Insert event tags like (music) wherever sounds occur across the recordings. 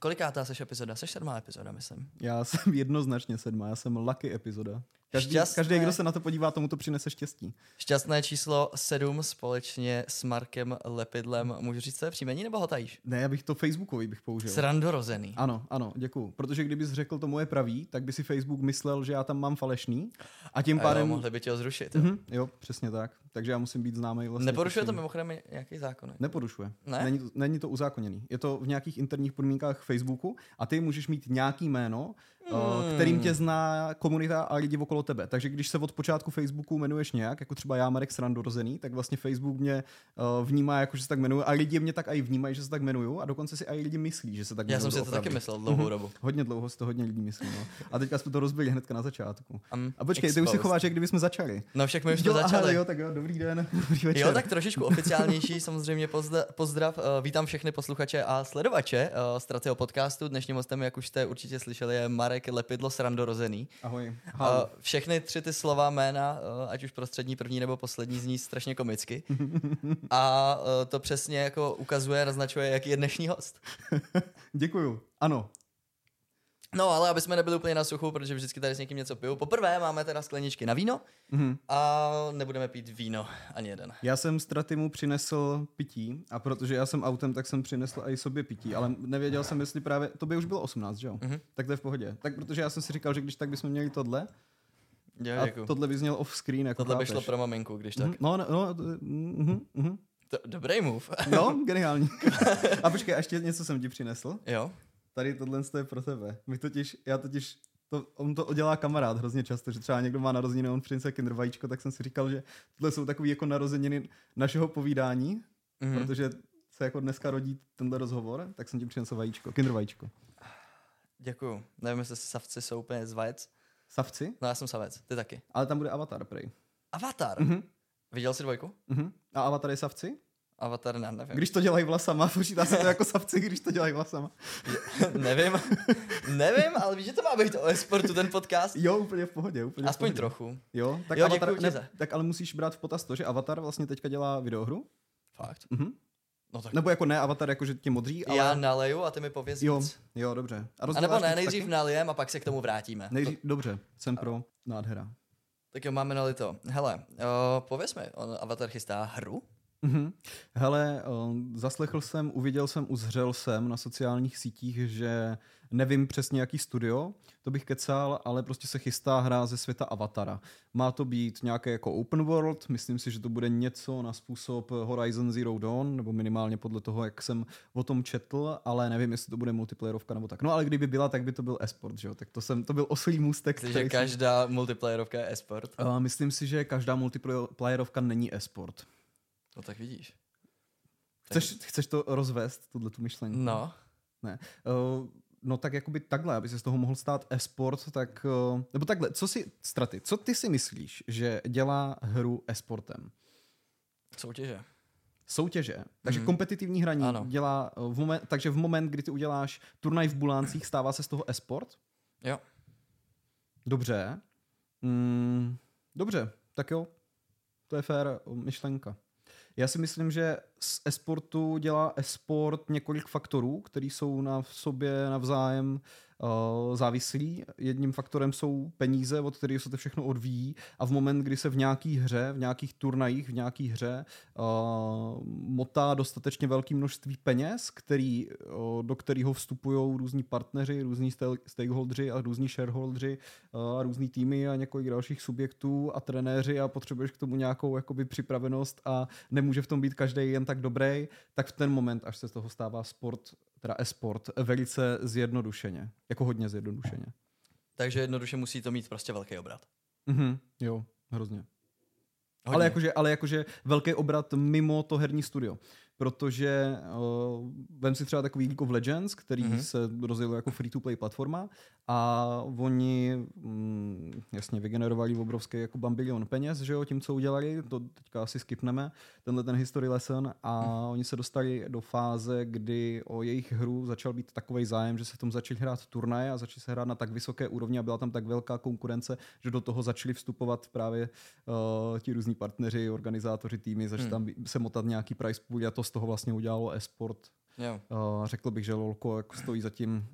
Kolikátá seš epizoda? Seš sedmá epizoda, myslím. Já jsem (laughs) jednoznačně sedma, já jsem lucky epizoda. Každý, Šťastné. každý, kdo se na to podívá, tomu to přinese štěstí. Šťastné číslo 7 společně s Markem Lepidlem. Můžu říct své příjmení nebo ho tajíš? Ne, já bych to Facebookový bych použil. Srandorozený. Ano, ano, děkuju. Protože kdybys řekl to moje pravý, tak by si Facebook myslel, že já tam mám falešný. A tím A pádem... jo, mohli by tě ho zrušit. Mhm, jo, přesně tak. Takže já musím být známý vlastně. Neporušuje to mimochodem nějaký zákon? Neporušuje. Ne? Není, to, není to uzákoněný. Je to v nějakých interních podmínkách Facebooku a ty můžeš mít nějaký jméno, hmm. kterým tě zná komunita a lidi okolo tebe. Takže když se od počátku Facebooku jmenuješ nějak, jako třeba já, Marek Srandorozený, tak vlastně Facebook mě uh, vnímá jako, že se tak jmenuju a lidi mě tak i vnímají, že se tak jmenuju a dokonce si i lidi myslí, že se tak Já jmenuju. jsem si to opravdu. taky myslel dlouhou dobu. Hodně dlouho si to hodně lidí myslí. No. A teďka jsme to rozbili hnedka na začátku. Um, A počkej, ty už si exposed. chováš, jak kdyby jsme začali. No však my už to jo, začali. Aha, jo, tak jo, dobrý den, (laughs) dobrý večer. Jo, tak trošičku oficiálnější, samozřejmě pozdrav, pozdrav. Uh, vítám všechny posluchače a sledovače uh, Strateho podcastu. Dnešním hostem, jak už jste určitě slyšeli, je Marek Lepidlo Srandorozený. Ahoj. Ahoj. všechny tři ty slova jména, uh, ať už prostřední, první nebo poslední, zní strašně komicky. (laughs) A uh, to přesně jako ukazuje, naznačuje, jaký je dnešní host. (laughs) Děkuju. Ano, No, ale aby jsme nebyli úplně na suchu, protože vždycky tady s někým něco piju. Poprvé máme teda skleničky na víno Mhm. a nebudeme pít víno ani jeden. Já jsem Stratimu přinesl pití a protože já jsem autem, tak jsem přinesl i sobě pití, ale nevěděl jsem, jestli právě, to by už bylo 18, že jo? Mhm. Tak to je v pohodě. Tak protože já jsem si říkal, že když tak bychom měli tohle Jo, a děkuju. tohle by zněl off screen, jako Tohle by šlo pro maminku, když tak. Mhm, No, no, no, mhm, mhm. To, dobrý move. no, (laughs) geniální. (laughs) a počkej, ještě něco jsem ti přinesl. jo? Tady tohle je pro tebe. My totiž, já totiž, to, on to dělá kamarád hrozně často, že třeba někdo má narozeniny, on přinese kinder vajíčko, tak jsem si říkal, že tohle jsou takový jako narozeniny našeho povídání, Mhm. protože se jako dneska rodí tenhle rozhovor, tak jsem ti přinesl vajíčko, kinder vajíčko. Děkuju. Nevím, jestli savci jsou úplně z vajec. Savci? No já jsem savec, ty taky. Ale tam bude avatar, prej. Avatar. Mhm. Viděl jsi dvojku? Mhm. A avatar je savci? Avatar, ne, nevím. Když to dělají vlasama, (laughs) počítá se to jako savci, když to dělají vlasama. (laughs) nevím. nevím, ale víš, že to má být o e-sportu ten podcast? Jo, úplně v pohodě, úplně v Aspoň pohodě. trochu. Jo, tak Jo, avatar, ne, tak ale musíš brát v potaz to, že avatar vlastně teďka dělá videohru. Fakt. Mhm. No tak Nebo jako ne avatar, jako že ti modří, ale... já naleju a ty mi pověz Jo, jo, dobře. A, A nebo ne, to nejdřív taky? nalijem a pak se k tomu vrátíme. Nejdřív, dobře, jsem pro nádhera. Tak jo, máme nalito. Hele, uh, pověz mi, on Avatar chystá hru? Mhm. Hele, uh, zaslechl jsem, uviděl jsem, uzřel jsem na sociálních sítích, že nevím přesně jaký studio, to bych kecal, ale prostě se chystá hra ze světa Avatara. Má to být nějaké jako open world, myslím si, že to bude něco na způsob Horizon Zero Dawn, nebo minimálně podle toho, jak jsem o tom četl, ale nevím, jestli to bude multiplayerovka nebo tak. No ale kdyby byla, tak by to byl esport, že jo? Tak to, jsem, to byl oslý můstek. Myslíš, který že jsem- každá multiplayerovka je e-sport? Uh, myslím si, že každá multiplayerovka není esport. No tak vidíš. Chceš, chceš to rozvést, tuhle tu myšlenku? No. Ne. Uh, no tak jakoby takhle, aby se z toho mohl stát esport, tak... Uh, nebo takhle, co si, Straty, co ty si myslíš, že dělá hru esportem? Soutěže. Soutěže. Takže Mhm. kompetitivní hraní Ano. dělá uh, v moment, takže v moment, kdy ty uděláš turnaj v Buláncích, stává se z toho esport? Jo. Dobře. Mm, dobře, tak jo. To je fér myšlenka. Já si myslím, že z esportu dělá esport několik faktorů, které jsou na sobě navzájem uh, závislí. Jedním faktorem jsou peníze, od kterých se to všechno odvíjí a v moment, kdy se v nějaký hře, v nějakých turnajích, v nějaký hře uh, motá dostatečně velké množství peněz, který, uh, do kterého vstupují různí partneři, různí sta- stakeholdři a různí shareholdři a různý týmy a několik dalších subjektů a trenéři a potřebuješ k tomu nějakou jakoby připravenost a nemůže v tom být každý jen tak dobrý, tak v ten moment, až se z toho stává sport, teda e-sport, velice zjednodušeně. Jako hodně zjednodušeně. Takže jednoduše musí to mít prostě velký obrat. Mhm, jo, hrozně. Hodně. Ale jakože, ale jakože velký obrat mimo to herní studio. Protože uh, vem si třeba takový League of Legends, který Mhm. mm-hmm. se rozjel jako free-to-play platforma a oni mm, jasně vygenerovali obrovský jako bambilion peněz, že jo, tím, co udělali, to teďka asi skipneme, tenhle ten history lesson a Mhm. mm. oni se dostali do fáze, kdy o jejich hru začal být takový zájem, že se v tom začali hrát turnaje a začali se hrát na tak vysoké úrovni a byla tam tak velká konkurence, že do toho začali vstupovat právě uh, ti různí partneři, organizátoři, týmy, začali Hmm. tam se motat nějaký price pool a to z toho vlastně udělalo e-sport Jo. Uh, řekl bych, že LoLko jako stojí za tím,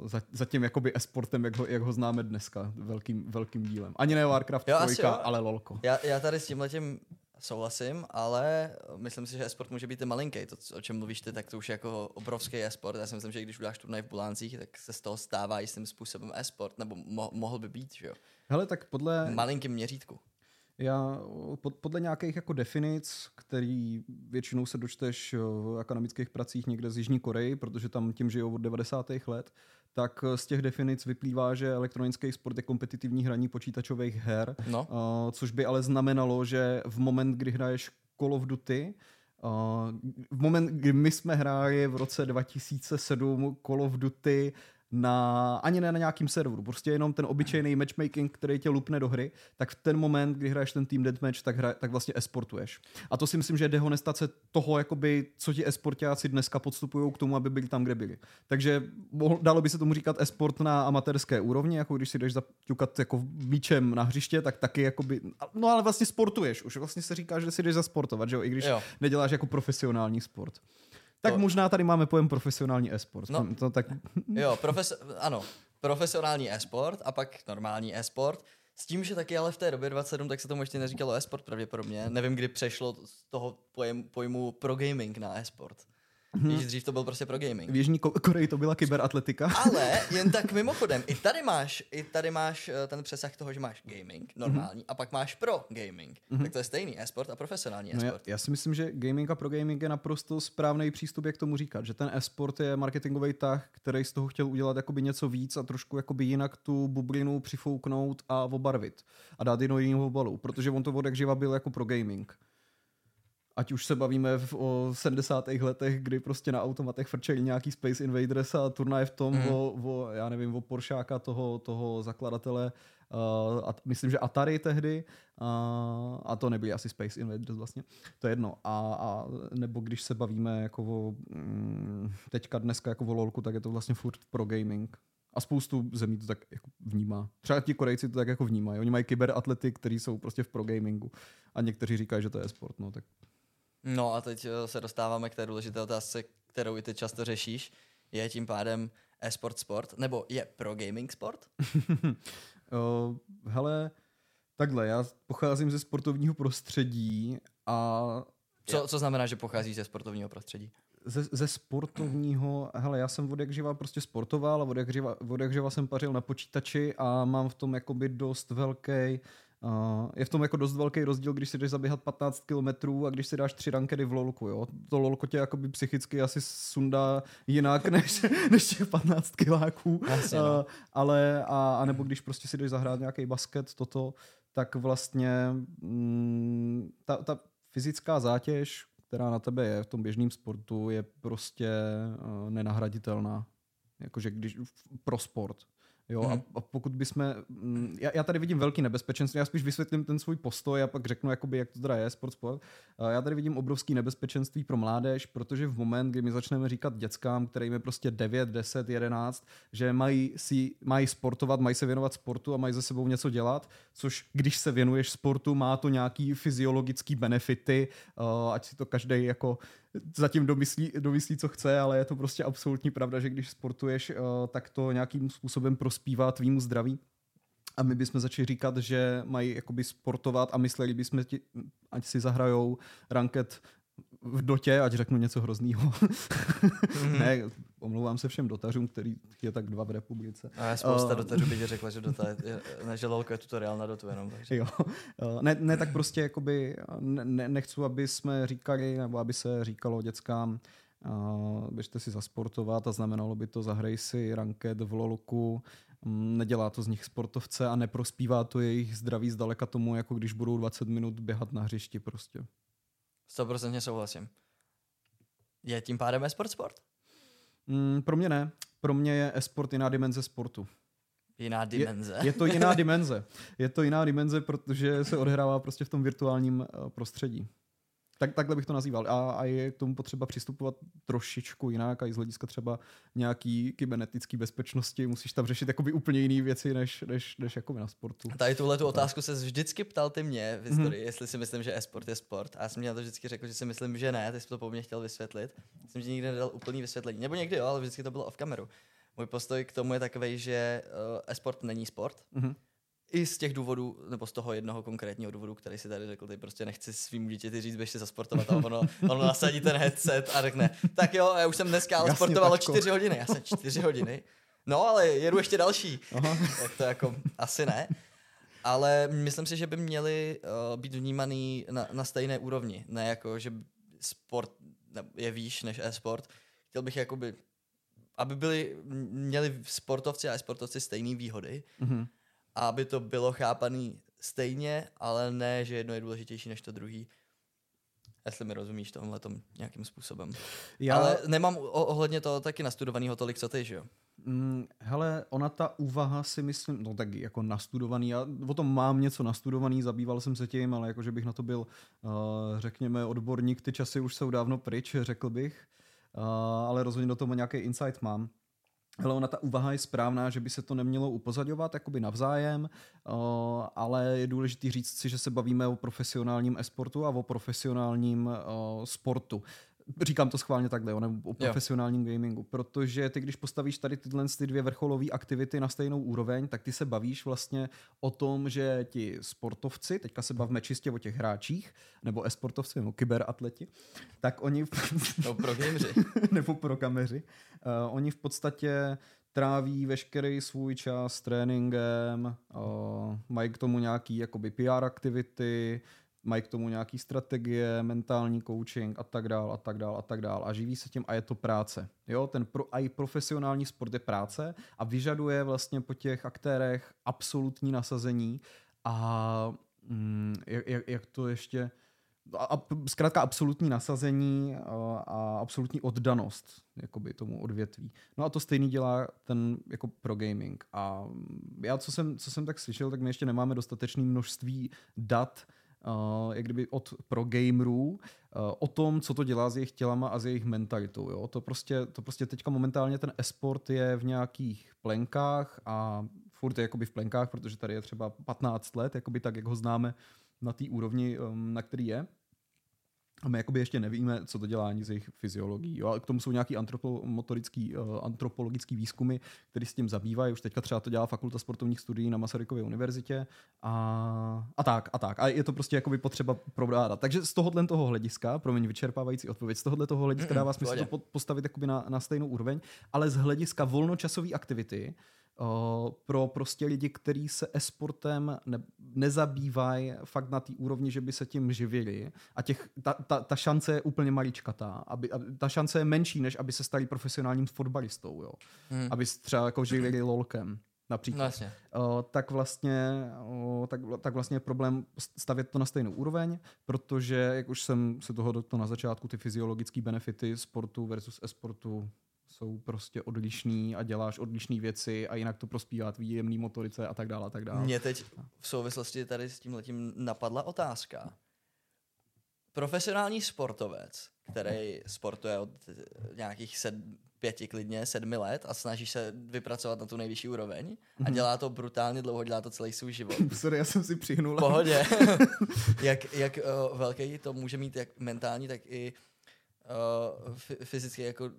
uh, za, za tím jakoby esportem, jak ho, jak ho známe dneska, velkým, velkým dílem. Ani ne Warcraft Jo, 3, asi jo. ale LoLko. Já, já tady s tímhletím souhlasím, ale myslím si, že esport může být i malinký. To, o čem mluvíš ty, tak to už je jako obrovský esport. Já si myslím, že když uděláš turnaj v Buláncích, tak se z toho stává jistým způsobem esport, nebo mo- mohl by být, že jo? Hele, tak podle... V malinkým měřítku. Já pod, podle nějakých jako definic, který většinou se dočteš v akademických pracích někde z Jižní Koreji, protože tam tím žijou od 90. let, tak z těch definic vyplývá, že elektronický sport je kompetitivní hraní počítačových her, No. uh, což by ale znamenalo, že v moment, kdy hraješ Call of Duty, uh, v moment, kdy my jsme hráli v roce 2007 Call of Duty na, ani ne na nějakým serveru, prostě jenom ten obyčejný matchmaking, který tě lupne do hry, tak v ten moment, kdy hraješ ten team deathmatch, tak, hra, tak vlastně esportuješ. A to si myslím, že je dehonestace toho, jakoby, co ti esportáci dneska podstupují k tomu, aby byli tam, kde byli. Takže mohl- dalo by se tomu říkat esport na amatérské úrovni, jako když si jdeš zaťukat jako míčem na hřiště, tak taky jakoby, no ale vlastně sportuješ, už vlastně se říká, že si jdeš zasportovat, že jo, i když Jo. neděláš jako profesionální sport. Tak To- možná tady máme pojem profesionální e-sport. No. To, tak, Jo, profes- ano, profesionální e-sport a pak normální e-sport. S tím, že taky ale v té době 27, tak se tomu ještě neříkalo e-sport pravděpodobně. Nevím, kdy přešlo z toho pojem, pojmu pro gaming na e-sport. Víš, dřív to byl prostě pro gaming. v Jižní Ko- Koreji to byla kyberatletika. (laughs) Ale (laughs) jen tak mimochodem, i tady máš, i tady máš eh, ten přesah toho, že máš gaming, normální, a pak máš pro gaming. Tak to je stejný e-sport a profesionální No já, e-sport. já si myslím, že gaming a pro gaming je naprosto správný přístup, jak tomu říkat. Že ten e-sport je marketingový tah, který z toho chtěl udělat jakoby něco víc a trošku jakoby jinak tu bublinu přifouknout a obarvit. A dát ji do jiného obalu. Protože on to od jak živa byl jako pro gaming. Ať už se bavíme v, o 70. letech, kdy prostě na automatech frčeli nějaký Space Invaders a turnaj v tom mm. o, o, já nevím, o Poršáka toho, toho zakladatele, uh, a, myslím, že Atari tehdy, uh, a to nebyly asi Space Invaders vlastně, to je jedno. A, a nebo když se bavíme jako o, mm, teďka dneska jako o LOLku, tak je to vlastně furt pro gaming. A spoustu zemí to tak jako vnímá. Třeba ti Korejci to tak jako vnímají. Oni mají kyberatlety, kteří jsou prostě v pro gamingu. A někteří říkají, že to je sport. No, tak No a teď eh, se dostáváme k té důležité otázce, kterou i ty často řešíš. Je tím pádem e-sport sport? Nebo je pro gaming sport? Uh, (laughs) hele, takhle, já pocházím ze sportovního prostředí a Co, co znamená, že pochází ze sportovního prostředí? ze, ze sportovního, hele, já jsem od jak živa prostě sportoval a od jak živa, od jak živa jsem pařil na počítači a mám v tom jakoby dost velký Uh, je v tom jako dost velký rozdíl, když si jdeš zaběhat 15 kilometrů a když si dáš tři rankedy v lolku, jo. To lolko tě jakoby psychicky asi sundá jinak (laughs) než, než těch 15 kiláků. Asi, no. Uh, ale a, a nebo když prostě si jdeš zahrát nějaký basket, toto, tak vlastně mm, ta, ta fyzická zátěž, která na tebe je v tom běžném sportu, je prostě uh, nenahraditelná. Jakože když pro sport. Jo, Mhm. a, a pokud bychom, mm, já, já tady vidím velký nebezpečenství, já spíš vysvětlím ten svůj postoj a pak řeknu, jakoby, jak to teda je, sport, sport. A Já tady vidím obrovský nebezpečenství pro mládež, protože v moment, kdy my začneme říkat dětskám, kterým je prostě 9, 10, 11, že mají, si, mají sportovat, mají se věnovat sportu a mají ze sebou něco dělat, což když se věnuješ sportu, má to nějaký fyziologický benefity, ať si to každý jako zatím domyslí, domyslí, co chce, ale je to prostě absolutní pravda, že když sportuješ, uh, tak to nějakým způsobem prospívá tvýmu zdraví. A my bychom začali říkat, že mají jakoby sportovat a mysleli bychom, ať si zahrajou ranket v dotě, ať řeknu něco hroznýho. Mhm. ne, omlouvám se všem dotařům, který je tak dva v republice. A je spousta Eh, dotařů by ti řekla, že, dota je, je, ne, že lolko je tutoriál na dotu jenom. Takže. Jo. Eh, Ne, ne, tak prostě jakoby ne, ne- nechci, aby jsme říkali, nebo aby se říkalo dětskám, uh, běžte si zasportovat a znamenalo by to zahraj si ranket v lolku, Mm, nedělá to z nich sportovce a neprospívá to jejich zdraví zdaleka tomu, jako když budou 20 minut běhat na hřišti prostě. 100% souhlasím. Je tím pádem e-sport sport? Mm, pro mě ne. Pro mě je e-sport jiná dimenze sportu. Jiná dimenze. Je, je to jiná (laughs) dimenze. Je to jiná dimenze, protože se odehrává prostě v tom virtuálním eh, prostředí. Tak, takhle bych to nazýval. A, a je k tomu potřeba přistupovat trošičku jinak a i z hlediska třeba nějaký kybernetický bezpečnosti. Musíš tam řešit jakoby úplně jiné věci, než, než, než jako na sportu. Tady tuhle tu otázku se vždycky ptal ty mě v historii, mm-hmm. jestli si myslím, že e-sport je sport. A já jsem mě na to vždycky řekl, že si myslím, že ne, ty jsi to po mně chtěl vysvětlit. Jsem ti nikdy nedal úplný vysvětlení. Nebo někdy jo, ale vždycky to bylo off kameru. Můj postoj k tomu je takový, že uh, e-sport není sport. Mm-hmm i z těch důvodů, nebo z toho jednoho konkrétního důvodu, který si tady řekl, ty prostě nechci svým dítěti říct, běž si zasportovat a ono, ono nasadí ten headset a řekne, tak jo, já už jsem dneska ale sportoval čtyři hodiny, já jsem čtyři hodiny, no ale jedu ještě další, Aha. tak to jako asi ne. Ale myslím si, že by měli uh, být vnímaný na, na stejné úrovni, ne jako, že sport je výš než e-sport. Chtěl bych jakoby, aby byli, měli sportovci a e-sportovci stejné výhody, mm-hmm aby to bylo chápané stejně, ale ne, že jedno je důležitější než to druhý. Jestli mi rozumíš tomhle tom nějakým způsobem. Já... Ale nemám ohledně toho taky nastudovaného tolik, co ty, že jo? Mm, hele, ona ta úvaha si myslím, no tak jako nastudovaný, já o tom mám něco nastudovaný, zabýval jsem se tím, ale jakože bych na to byl, uh, řekněme, odborník, ty časy už jsou dávno pryč, řekl bych, uh, ale rozhodně do toho nějaký insight mám. Ale ona ta úvaha je správná, že by se to nemělo upozadovat jakoby navzájem, ale je důležité říct si, že se bavíme o profesionálním esportu a o profesionálním sportu. Říkám to schválně takhle, o, o profesionálním jo. gamingu, protože ty, když postavíš tady tyhle ty dvě vrcholové aktivity na stejnou úroveň, tak ty se bavíš vlastně o tom, že ti sportovci, teďka se bavíme čistě o těch hráčích, nebo e-sportovci, nebo kyberatleti, tak oni... No pro (laughs) gameři. nebo pro kameři. Uh, oni v podstatě tráví veškerý svůj čas tréninkem, uh, mají k tomu nějaký jakoby PR aktivity, mají k tomu nějaký strategie, mentální coaching a tak dál a tak dál a tak dál a živí se tím a je to práce. Jo, ten pro, a i profesionální sport je práce a vyžaduje vlastně po těch aktérech absolutní nasazení a mm, jak, jak to ještě a, zkrátka absolutní nasazení a, absolutní oddanost jakoby tomu odvětví. No a to stejný dělá ten jako pro gaming. A já, co jsem, co jsem tak slyšel, tak my ještě nemáme dostatečné množství dat, jak kdyby od pro gamerů uh, o tom, co to dělá s jejich tělama a s jejich mentalitou. Jo? To, prostě, to prostě teďka momentálně ten esport je v nějakých plenkách a furt je jakoby v plenkách, protože tady je třeba 15 let, jakoby tak, jak ho známe na té úrovni, um, na který je. A my jakoby ještě nevíme, co to dělá ani z jejich fyziologií. Jo? A k tomu jsou nějaký antropomotorický, uh, antropologický výzkumy, které s tím zabývají. Už teďka třeba to dělá Fakulta sportovních studií na Masarykově univerzitě. A, a tak, a tak. A je to prostě jakoby potřeba probádat. Takže z tohohle toho hlediska, promiň, vyčerpávající odpověď, z tohohle toho hlediska dává smysl to postavit jakoby na, na stejnou úroveň, ale z hlediska volnočasové aktivity, pro prostě lidi, kteří se esportem ne, nezabývají fakt na té úrovni, že by se tím živili. A těch, ta, ta, ta šance je úplně maličkatá. Aby, ta šance je menší, než aby se stali profesionálním fotbalistou. Jo. Hmm. Aby třeba jako živili lolkem například. Jasně. Uh, tak, vlastně, uh, tak, tak vlastně je problém stavět to na stejnou úroveň, protože, jak už jsem se toho dotkl na začátku, ty fyziologické benefity sportu versus e-sportu jsou prostě odlišný a děláš odlišné věci a jinak to prospívá tvý jemný motorice a tak dále a tak dále. Mě teď v souvislosti tady s tím letím napadla otázka. Profesionální sportovec, který sportuje od nějakých sed, pěti klidně, sedmi let a snaží se vypracovat na tu nejvyšší úroveň a mhm. dělá to brutálně dlouho, dělá to celý svůj život. (laughs) Sorry, já jsem si přihnul. Pohodě. (laughs) jak jak uh, velký to může mít jak mentální, tak i uh, fyzicky jako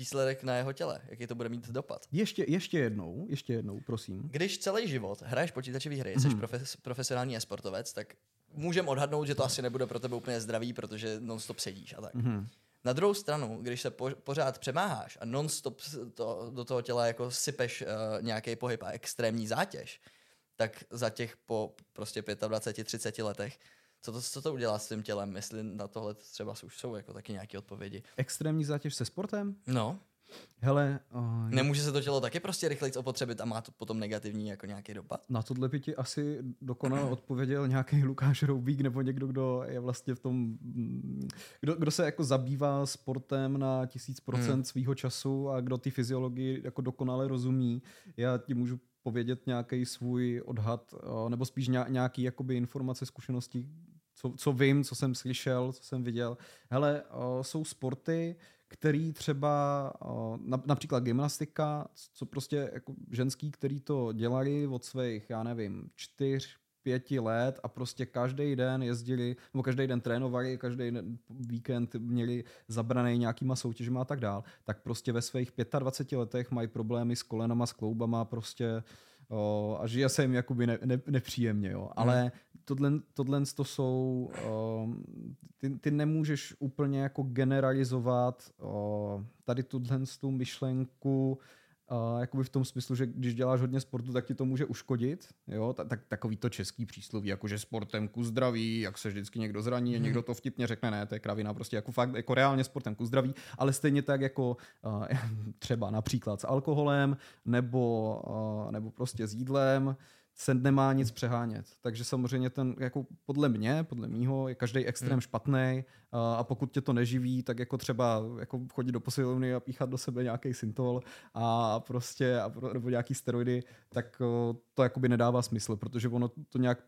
výsledek na jeho těle, jaký to bude mít dopad. Ještě, ještě jednou, ještě jednou, prosím. Když celý život hraješ počítačové hry, jsi hmm. profes, profesionální esportovec, tak můžem odhadnout, že to asi nebude pro tebe úplně zdravý, protože non-stop sedíš a tak. Hmm. Na druhou stranu, když se po, pořád přemáháš a non-stop to, do toho těla jako sypeš uh, nějaký pohyb a extrémní zátěž, tak za těch po prostě 25-30 letech co to, co to udělá s tím tělem? Jestli na tohle třeba už jsou jako taky nějaké odpovědi. Extrémní zátěž se sportem? No. Hele, uh, nemůže se to tělo taky prostě rychleji opotřebit a má to potom negativní jako nějaký dopad? Na tohle by ti asi dokonale (clears throat) odpověděl nějaký Lukáš Roubík nebo někdo, kdo je vlastně v tom, mm, kdo, kdo se jako zabývá sportem na tisíc procent hmm. svýho času a kdo ty fyziologii jako dokonale rozumí. Já ti můžu povědět nějaký svůj odhad, nebo spíš nějaký jakoby informace, zkušenosti, co, co vím, co jsem slyšel, co jsem viděl. Hele, uh, jsou sporty, který třeba, uh, například gymnastika, co prostě jako ženský, který to dělali od svých, já nevím, čtyř, pěti let a prostě každý den jezdili, nebo každý den trénovali, každý den víkend měli zabraný nějakýma soutěžima a tak dál, tak prostě ve svých 25 letech mají problémy s kolenama, s kloubama, prostě o, a žije se jim jakoby ne, ne, nepříjemně, jo. Ale hmm. tohle, tohle to jsou, o, ty, ty nemůžeš úplně jako generalizovat o, tady tuhle tu myšlenku, Uh, jakoby v tom smyslu, že když děláš hodně sportu, tak ti to může uškodit. Jo? Tak, tak, takový to český přísloví, jako že sportem ku zdraví, jak se vždycky někdo zraní, hmm. někdo to vtipně řekne, ne, to je kravina, prostě jako fakt, jako reálně sportem ku zdraví, ale stejně tak jako uh, (laughs) třeba například s alkoholem nebo, uh, nebo prostě s jídlem, se nemá nic přehánět. Takže samozřejmě ten, jako podle mě, podle mýho, je každý extrém hmm. špatný a pokud tě to neživí, tak jako třeba jako chodit do posilovny a píchat do sebe nějaký syntol a prostě, a, nebo nějaký steroidy, tak to jakoby nedává smysl, protože ono to nějak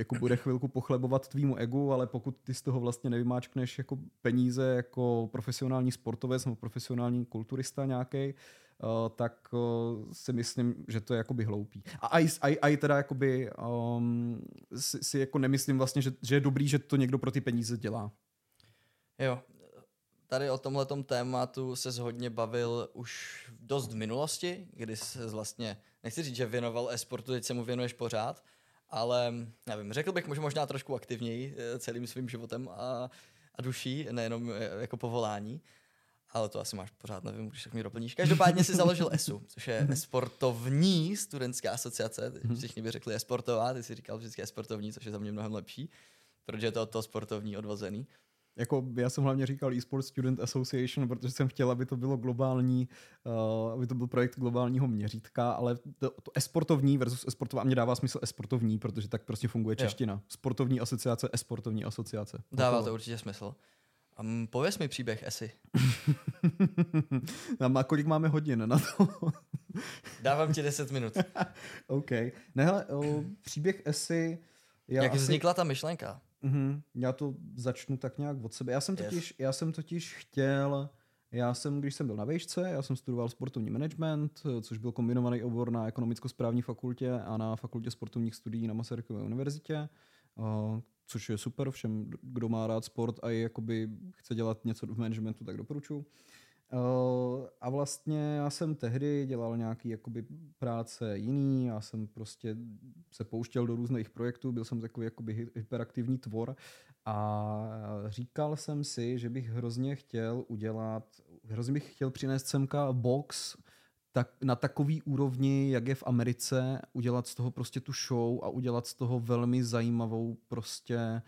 jako bude chvilku pochlebovat tvýmu egu, ale pokud ty z toho vlastně nevymáčkneš jako peníze jako profesionální sportovec nebo profesionální kulturista nějaký, uh, tak uh, si myslím, že to je jakoby hloupý. A aj, aj, aj teda jakoby um, si, si jako nemyslím vlastně, že, že je dobrý, že to někdo pro ty peníze dělá. Jo, tady o tomhle tématu se hodně bavil už dost v minulosti, kdy se vlastně, nechci říct, že věnoval e-sportu, teď se mu věnuješ pořád, ale nevím, řekl bych možná trošku aktivněji eh, celým svým životem a, a duší, nejenom jako povolání ale to asi máš pořád, nevím, když tak mi doplníš. Každopádně si založil (laughs) ESU, což je sportovní studentská asociace. Mhm. Všichni by řekli e-sportová, ty si říkal vždycky e-sportovní, což je za mě mnohem lepší, protože je to od toho sportovní odvozený. Jako já jsem hlavně říkal eSports Student Association, protože jsem chtěl, aby to bylo globální, uh, aby to byl projekt globálního měřítka, ale to, to esportovní versus esportová mě dává smysl esportovní, protože tak prostě funguje čeština. Jo. Sportovní asociace, esportovní asociace. Dává to určitě smysl. Um, pověs mi příběh Esi. a (laughs) kolik máme hodin na to? (laughs) Dávám ti 10 minut. (laughs) OK. Ne, hele, o, příběh Esi... Jak asi... vznikla ta myšlenka? Uh-huh. Já to začnu tak nějak od sebe. Já jsem totiž, yes. já jsem totiž chtěl... Já jsem, když jsem byl na vejšce, já jsem studoval sportovní management, což byl kombinovaný obor na ekonomicko-správní fakultě a na fakultě sportovních studií na Masarykové univerzitě což je super všem, kdo má rád sport a je, jakoby chce dělat něco v managementu, tak doporučuji. Uh, a vlastně já jsem tehdy dělal nějaký jakoby práce jiný, já jsem prostě se pouštěl do různých projektů, byl jsem takový jakoby hyperaktivní tvor a říkal jsem si, že bych hrozně chtěl udělat, hrozně bych chtěl přinést semka box, tak na takový úrovni, jak je v Americe, udělat z toho prostě tu show a udělat z toho velmi zajímavou prostě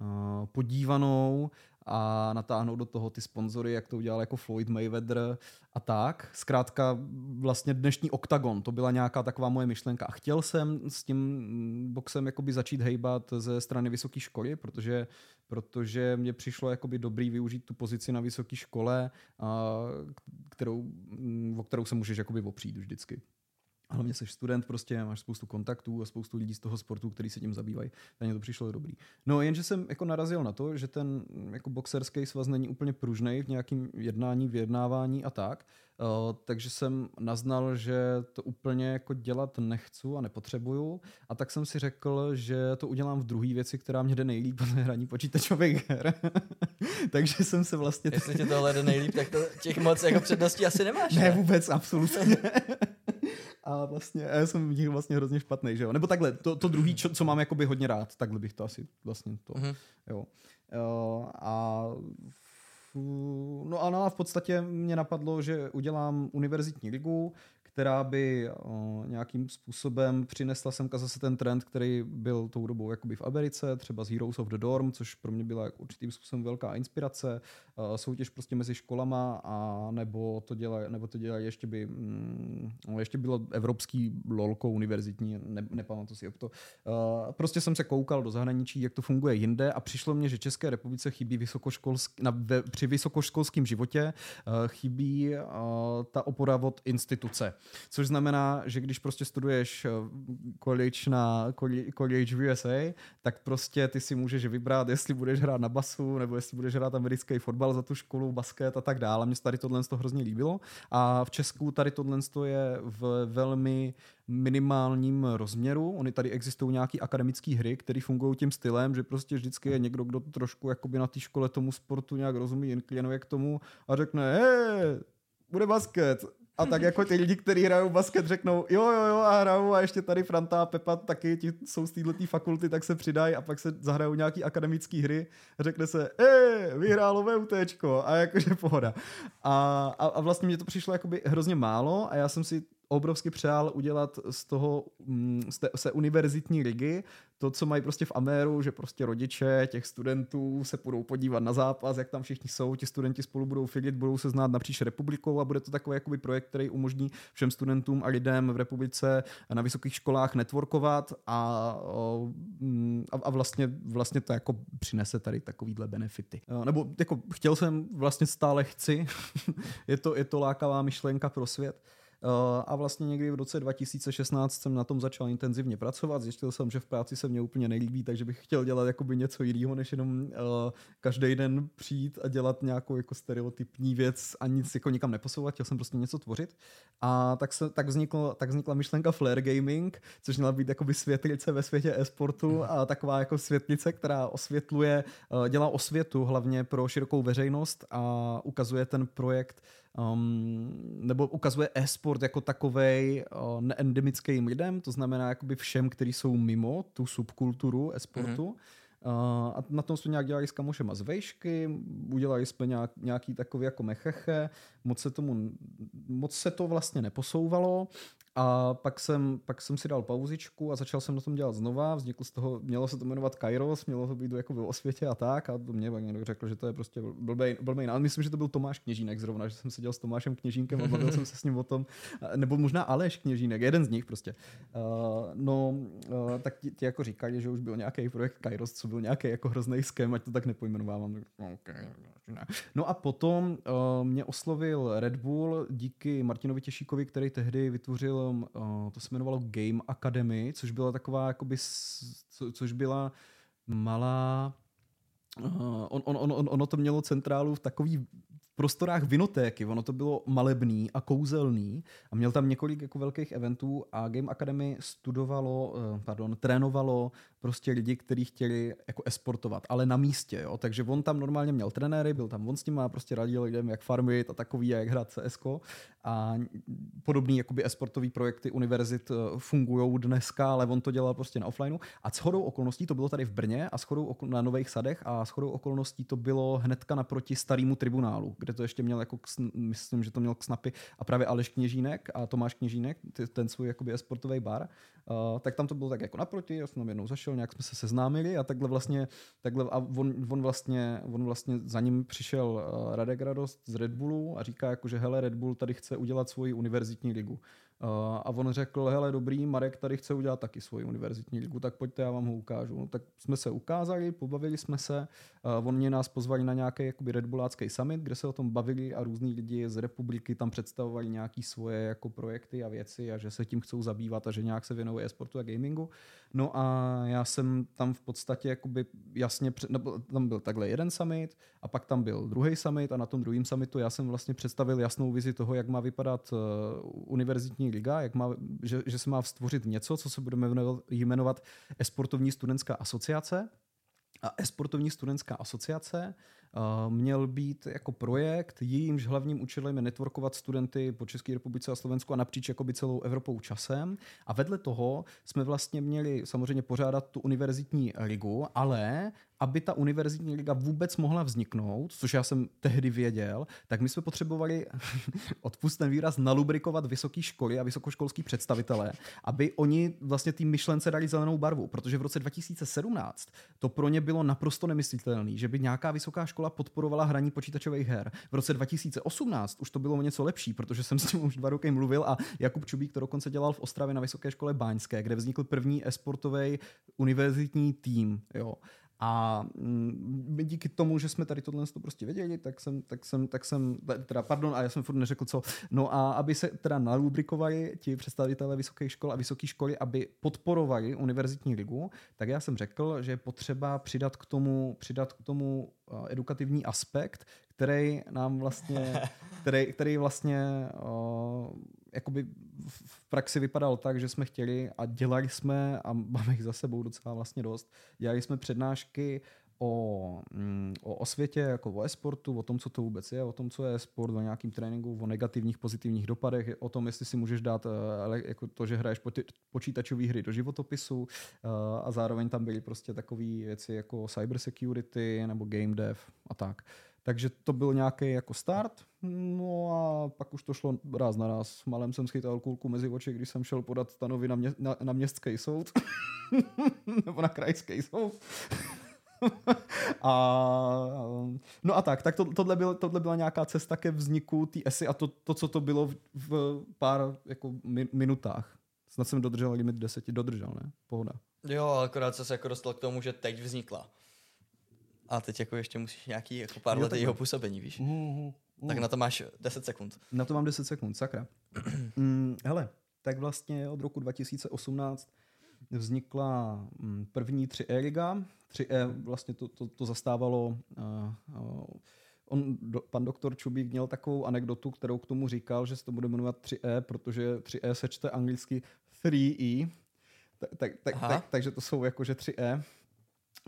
uh, podívanou a natáhnout do toho ty sponzory, jak to udělal jako Floyd Mayweather a tak. Zkrátka vlastně dnešní OKTAGON, to byla nějaká taková moje myšlenka. A chtěl jsem s tím boxem jakoby začít hejbat ze strany vysoké školy, protože, protože mě přišlo jakoby dobrý využít tu pozici na vysoké škole, kterou, o kterou se můžeš jakoby opřít vždycky. Hlavně jsi student, prostě máš spoustu kontaktů a spoustu lidí z toho sportu, kteří se tím zabývají. Takže to přišlo dobrý. No jenže jsem jako narazil na to, že ten jako boxerský svaz není úplně pružný v nějakém jednání, vyjednávání a tak. Uh, takže jsem naznal, že to úplně jako dělat nechci a nepotřebuju. A tak jsem si řekl, že to udělám v druhé věci, která mě jde nejlíp, (laughs) a hraní počítačových her. (laughs) takže jsem se vlastně... Jestli tě tohle jde nejlíp, tak to těch moc jako předností asi nemáš. Ne, ne? vůbec, absolutně (laughs) a vlastně já jsem v nich vlastně hrozně špatný, že jo. Nebo takhle, to, to druhý, čo, co mám jakoby hodně rád, takhle bych to asi vlastně to, mm-hmm. jo. Uh, a no a, no a v podstatě mě napadlo, že udělám univerzitní ligu, která by o, nějakým způsobem přinesla semka zase ten trend, který byl tou dobou jakoby v Americe, třeba z Heroes of the Dorm, což pro mě byla určitým způsobem velká inspirace, o, soutěž prostě mezi školama a nebo to dělá, nebo to dělá ještě by, mm, ještě bylo evropský lolko univerzitní, ne, nepamatuji si jak to. O, prostě jsem se koukal do zahraničí, jak to funguje jinde a přišlo mně, že České republice chybí vysokoškolsk, na, ve, při vysokoškolském životě chybí ta opora od instituce. Což znamená, že když prostě studuješ eh, college na college v USA, tak prostě ty si můžeš vybrat, jestli budeš hrát na basu, nebo jestli budeš hrát americký fotbal za tu školu, basket a tak dále. Mně se tady tohle to hrozně líbilo. A v Česku tady tohle je v velmi minimálním rozměru. Ony tady existují nějaké akademické hry, které fungují tím stylem, že prostě vždycky je někdo, kdo trošku jakoby na té škole tomu sportu nějak rozumí, inklinuje k tomu a řekne, hej, bude basket. A tak jako ty lidi, kteří hrajou basket, řeknou jo, jo, jo a hrajou a ještě tady Franta a Pepa taky ti jsou z této fakulty, tak se přidají a pak se zahrajou nějaký akademické hry řekne se, e, vyhrálo VUTčko a jakože pohoda. A, a, a vlastně mě to přišlo jakoby hrozně málo a já jsem si obrovsky přál udělat z toho mm, z té, se univerzitní ligy to, co mají prostě v Améru, že prostě rodiče těch studentů se budou podívat na zápas, jak tam všichni jsou, ti studenti spolu budou fidit, budou se znát napříč republikou a bude to takový jakoby projekt, který umožní všem studentům a lidem v republice na vysokých školách networkovat a, mm, a, a vlastně, vlastně to jako přinese tady takovýhle benefity. Nebo jako chtěl jsem, vlastně stále chci, (laughs) je, to, je to lákavá myšlenka pro svět, a vlastně někdy v roce 2016 jsem na tom začal intenzivně pracovat. Zjistil jsem, že v práci se mě úplně nelíbí, takže bych chtěl dělat jakoby něco jiného, než jenom uh, každý den přijít a dělat nějakou jako stereotypní věc a nic jako nikam neposouvat. Chtěl jsem prostě něco tvořit. A tak, se, tak, vzniklo, tak vznikla myšlenka Flare Gaming, což měla být jakoby světlice ve světě e-sportu a taková jako světlice, která osvětluje, uh, dělá osvětu hlavně pro širokou veřejnost a ukazuje ten projekt um, nebo ukazuje e-sport jako takovej uh, neendemickým lidem, to znamená jakoby všem, kteří jsou mimo tu subkulturu e-sportu. Mm-hmm. Uh, a na tom jsme nějak dělali s kamošema z vejšky, udělali jsme nějak, nějaký takový jako mecheche, moc se tomu, moc se to vlastně neposouvalo a pak jsem, pak jsem si dal pauzičku a začal jsem na tom dělat znova. Vzniklo z toho, mělo se to jmenovat Kairos, mělo to být jako v osvětě a tak. A to mě pak někdo řekl, že to je prostě blbej, blbej název. Myslím, že to byl Tomáš Kněžínek zrovna, že jsem seděl s Tomášem Kněžínkem a (laughs) bavil jsem se s ním o tom. Nebo možná Aleš Kněžínek, jeden z nich prostě. Uh, no, uh, tak ti, ti, jako říkali, že už byl nějaký projekt Kairos, co byl nějaký jako hrozný skem, ať to tak nepojmenovávám. Okay. No a potom uh, mě oslovil Red Bull díky Martinovi Těšíkovi, který tehdy vytvořil uh, to se jmenovalo Game Academy, což byla taková, jakoby, co, což byla malá Uh, on, on, on, ono to mělo centrálu v takový prostorách vinotéky. Ono to bylo malebný a kouzelný a měl tam několik jako velkých eventů a Game Academy studovalo, eh, pardon, trénovalo prostě lidi, kteří chtěli jako esportovat, ale na místě, jo. Takže on tam normálně měl trenéry, byl tam on s nimi a prostě radil lidem, jak farmit a takový, jak hrát CS. A podobný jakoby esportový projekty univerzit eh, fungují dneska, ale on to dělal prostě na offlineu. A shodou okolností to bylo tady v Brně a shodou na Nových sadech a shodou okolností to bylo hnedka naproti starému tribunálu, kde to ještě měl jako, myslím, že to měl snapy a právě Aleš Kněžínek a Tomáš Kněžínek, ten svůj jakoby esportový bar, uh, tak tam to bylo tak jako naproti, já jsem tam jednou zašel, nějak jsme se seznámili a takhle vlastně, takhle a on, on vlastně, on vlastně za ním přišel uh, Radek Radost z Red Bullu a říká jako, že hele, Red Bull tady chce udělat svoji univerzitní ligu. A on řekl, hele dobrý, Marek tady chce udělat taky svoji univerzitní ligu, tak pojďte, já vám ho ukážu. No, tak jsme se ukázali, pobavili jsme se, on mě nás pozvali na nějaký jakoby Red Bullácký summit, kde se o tom bavili a různí lidi z republiky tam představovali nějaký svoje jako projekty a věci a že se tím chcou zabývat a že nějak se věnují e-sportu a gamingu. No a já jsem tam v podstatě jakoby jasně, před, tam byl takhle jeden summit a pak tam byl druhý summit a na tom druhém summitu já jsem vlastně představil jasnou vizi toho, jak má vypadat uh, univerzitní liga, jak má, že, že se má stvořit něco, co se budeme jmenovat Esportovní studentská asociace. A Esportovní studentská asociace Uh, měl být jako projekt, jejímž hlavním účelem je networkovat studenty po České republice a Slovensku a napříč jakoby celou Evropou časem. A vedle toho jsme vlastně měli samozřejmě pořádat tu univerzitní ligu, ale aby ta univerzitní liga vůbec mohla vzniknout, což já jsem tehdy věděl, tak my jsme potřebovali, (laughs) odpustný výraz, nalubrikovat vysoké školy a vysokoškolský představitele, aby oni vlastně tým myšlence dali zelenou barvu, protože v roce 2017 to pro ně bylo naprosto nemyslitelné, že by nějaká vysoká škola podporovala hraní počítačových her. V roce 2018 už to bylo něco lepší, protože jsem s tím už dva roky mluvil a Jakub Čubík to dokonce dělal v Ostravě na Vysoké škole Báňské, kde vznikl první esportový univerzitní tým. Jo A mm, díky tomu, že jsme tady tohle to prostě věděli, tak jsem, tak jsem, tak jsem, teda pardon, a já jsem furt neřekl co, no a aby se teda nalubrikovali ti představitelé vysokých škol a vysoké školy, aby podporovali univerzitní ligu, tak já jsem řekl, že je potřeba přidat k tomu, přidat k tomu edukativní aspekt, který nám vlastně, (laughs) který, který vlastně uh, jakoby v praxi vypadal tak, že jsme chtěli a dělali jsme, a máme jich za sebou docela vlastně dost, dělali jsme přednášky o, mm, o, o světě, jako o e-sportu, o tom, co to vůbec je, o tom, co je sport, o nějakým tréninku, o negativních, pozitivních dopadech, o tom, jestli si můžeš dát eh, jako to, že hraješ počítačové hry do životopisu eh, a zároveň tam byly prostě takové věci jako cyber security nebo game dev a tak. Takže to byl nějaký jako start. No a pak už to šlo ráz na ráz. Malem jsem schytal kulku mezi oči, když jsem šel podat stanovy na, mě, na, na městský soud. (laughs) Nebo na krajský soud. (laughs) a, no a tak, tak to, tohle, byl, tohle byla nějaká cesta ke vzniku té esy a to, to, co to bylo v, v pár jako mi, minutách. Snad jsem dodržel limit deseti, dodržel, ne? Pohoda. Jo, akorát se jako dostal k tomu, že teď vznikla. A teď jako ještě musíš nějaký jako pár let jeho působení, víš? Mm, mm. Tak na to máš 10 sekund. Na to mám 10 sekund, sakra. (clears throat) mm, hele, tak vlastně od roku 2018 vznikla mm, první 3E liga. 3E vlastně to, to, to zastávalo uh, uh, on, do, pan doktor Čubík měl takovou anekdotu, kterou k tomu říkal, že se to bude jmenovat 3E, protože 3E sečte anglicky 3E, tak, tak, tak, tak, takže to jsou jakože 3E.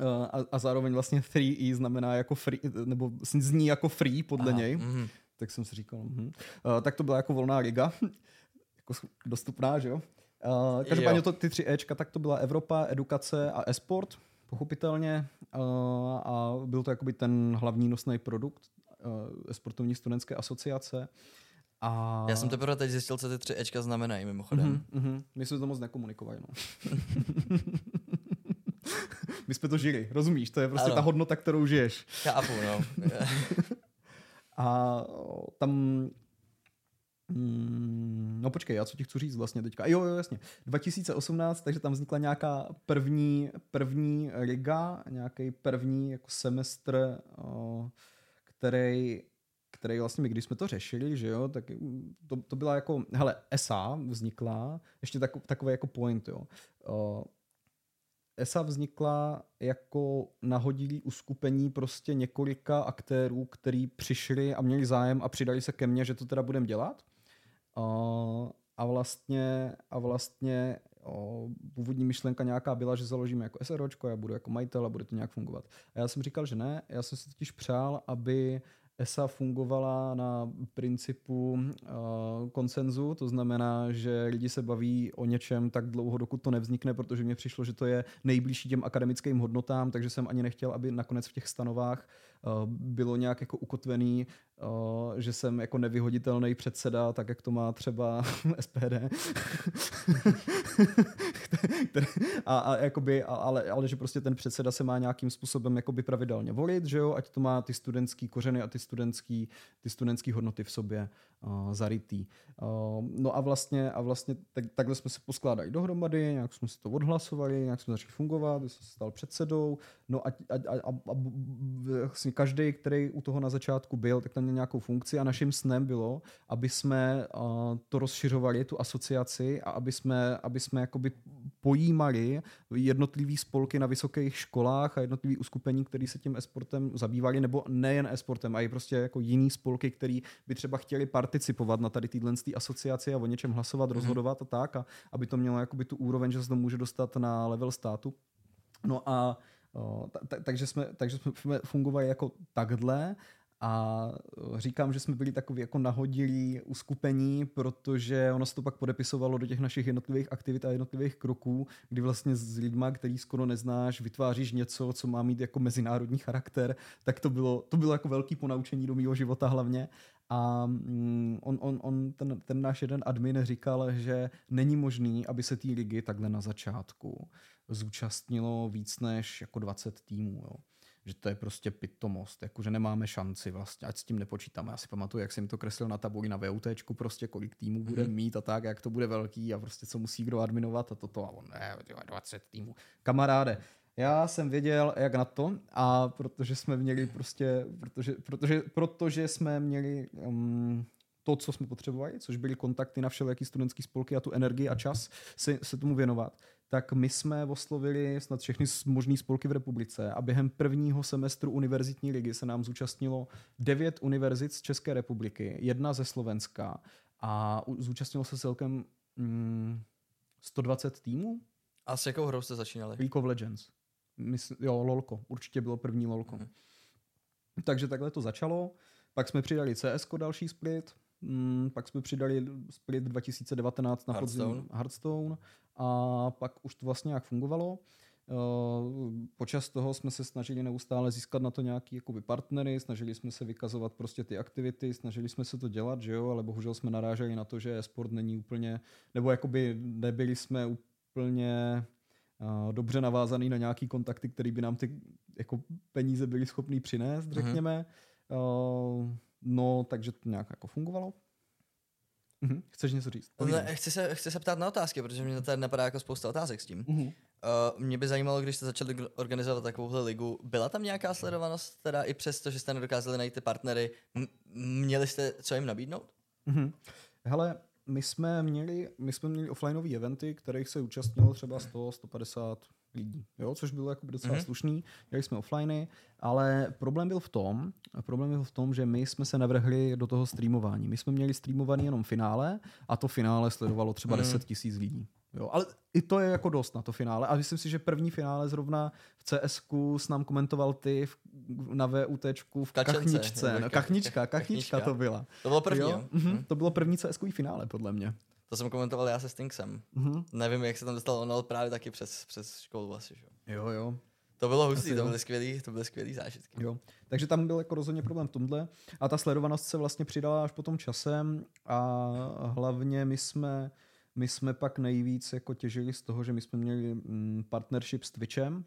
Uh, a, a zároveň vlastně 3E znamená jako free, nebo zní jako free podle Aha, něj. Mm. Tak jsem si říkal, mm. uh, tak to byla jako volná liga, (laughs) jako dostupná, že jo. Uh, každopádně to, ty tři Ečka, tak to byla Evropa, edukace a esport, pochopitelně. Uh, a byl to jakoby ten hlavní nosný produkt uh, sportovní studentské asociace. A... Já jsem teprve teď zjistil, co ty tři Ečka znamenají, mimochodem. Uh-huh, uh-huh. My jsme to moc nekomunikovali, no. (laughs) My jsme to žili, rozumíš? To je prostě ano. ta hodnota, kterou žiješ. Chápu, no. (laughs) a tam Hmm, no počkej, já co ti chci říct vlastně teďka. Jo, jo, jasně. 2018, takže tam vznikla nějaká první, první liga, nějaký první jako semestr, který, který vlastně my, když jsme to řešili, že jo, tak to, to byla jako, hele, ESA vznikla, ještě tak, takový jako point, jo. ESA vznikla jako nahodilý uskupení prostě několika aktérů, který přišli a měli zájem a přidali se ke mně, že to teda budeme dělat. A vlastně, a vlastně o, původní myšlenka nějaká byla, že založíme jako SROčko, já budu jako majitel a bude to nějak fungovat. A já jsem říkal, že ne, já jsem si totiž přál, aby ESA fungovala na principu uh, konsenzu, to znamená, že lidi se baví o něčem tak dlouho, dokud to nevznikne, protože mně přišlo, že to je nejbližší těm akademickým hodnotám, takže jsem ani nechtěl, aby nakonec v těch stanovách bylo nějak jako ukotvený, uh, že jsem jako nevyhoditelný předseda, tak jak to má třeba SPD. a, a jakoby, a, ale, ale že prostě ten předseda se má nějakým způsobem jakoby pravidelně volit, že jo, ať to má ty studentský kořeny a ty studentský, ty studentský hodnoty v sobě uh, zarytý. Uh, no a vlastně, a vlastně tak, takhle jsme se poskládali dohromady, nějak jsme si to odhlasovali, nějak jsme začali fungovat, jsem se stal předsedou, no a, a, a, a, a vlastně každý, který u toho na začátku byl, tak tam měl nějakou funkci a naším snem bylo, aby jsme to rozšiřovali, tu asociaci a aby jsme, aby jsme jakoby pojímali jednotlivý spolky na vysokých školách a jednotlivý uskupení, který se tím esportem zabývali, nebo nejen esportem, a i prostě jako jiný spolky, který by třeba chtěli participovat na tady téhle asociaci a o něčem hlasovat, mhm. rozhodovat a tak, a aby to mělo jakoby tu úroveň, že se to může dostat na level státu. No a takže, jsme, takže jsme fungovali jako takhle a říkám, že jsme byli takový jako nahodilí uskupení, protože ono se to pak podepisovalo do těch našich jednotlivých aktivit a jednotlivých kroků, kdy vlastně s lidma, který skoro neznáš, vytváříš něco, co má mít jako mezinárodní charakter, tak to bylo, to bylo jako velký ponaučení do mého života hlavně. A mm, on, on, on ten, ten náš jeden admin říkal, že není možný, aby se té ligy takhle na začátku zúčastnilo víc než jako 20 týmů. Jo že to je prostě pitomost, jakože nemáme šanci vlastně, ať s tím nepočítáme. Já si pamatuju, jak jsem to kreslil na tabuli na VUT, prostě kolik týmů bude mm-hmm. mít a tak, jak to bude velký a prostě co musí kdo adminovat a toto a on ne, 20 týmů. Kamaráde, Já jsem věděl, jak na to, a protože jsme měli prostě, protože, protože, protože jsme měli um, to, co jsme potřebovali, což byly kontakty na všelijaký studentský spolky a tu energii a čas se, se tomu věnovat, tak my jsme oslovili snad všechny možné spolky v republice a během prvního semestru univerzitní ligy se nám zúčastnilo devět univerzit z České republiky, jedna ze Slovenska a zúčastnilo se celkem mm, 120 týmů. A s jakou hrou jste začínali? League of Legends. Mysl, jo, LOLko. Určitě bylo první LOLko. Mm. Takže takhle to začalo. Pak jsme přidali CS další split. Mm, pak jsme přidali split 2019 na Hearthstone. podzim Hearthstone. A pak už to vlastně jak fungovalo. Uh, počas toho jsme se snažili neustále získat na to nějaký jakoby partnery, snažili jsme se vykazovat prostě ty aktivity, snažili jsme se to dělat, že jo, ale bohužel jsme naráželi na to, že sport není úplně, nebo jakoby nebyli jsme úplně uh, dobře navázaný na nějaký kontakty, který by nám ty jako peníze byly schopný přinést, Mhm. řekněme. Uh, no, takže to nějak jako fungovalo. Mhm. Chceš něco říct? Ne, chci, se, chci se ptát na otázky, protože mě tady napadá jako spousta otázek s tím. Mhm. Uh, mě by zajímalo, když jste začali organizovat takovouhle ligu, byla tam nějaká sledovanost, teda i přesto, že jste nedokázali najít ty partnery, m- měli jste co jim nabídnout? Mhm. Hele, my jsme měli, my jsme měli offlineové eventy, kterých se účastnilo třeba 100, 150 lidí, jo, což bylo jako docela Mhm. mm-hmm. slušný. Měli jsme offliney, ale problém byl v tom, problém byl v tom, že my jsme se navrhli do toho streamování. My jsme měli streamovaný jenom finále a to finále sledovalo třeba Mhm. 10 tisíc lidí. Jo, ale i to je jako dost na to finále. A myslím si, že první finále zrovna v CSku s nám komentoval ty v, na VUTčku v Kačence, Kachničce. No, kach- kachnička, kach- kachnička kachnička. to byla. To bylo první, jo? Jo? Mhm. To bylo první CSkový finále, podle mě. To jsem komentoval já se Stinksem. Mhm. Nevím, jak se tam dostal, on ale právě taky přes, přes školu asi, že? jo. Jo, jo. To bylo hustý, to byly skvělý, to byly skvělý zážitky. Jo. Takže tam byl jako rozhodně problém v tomhle. A ta sledovanost se vlastně přidala až potom časem a hlavně my jsme, my jsme pak nejvíc jako těžili z toho, že my jsme měli mm, partnership s Twitchem,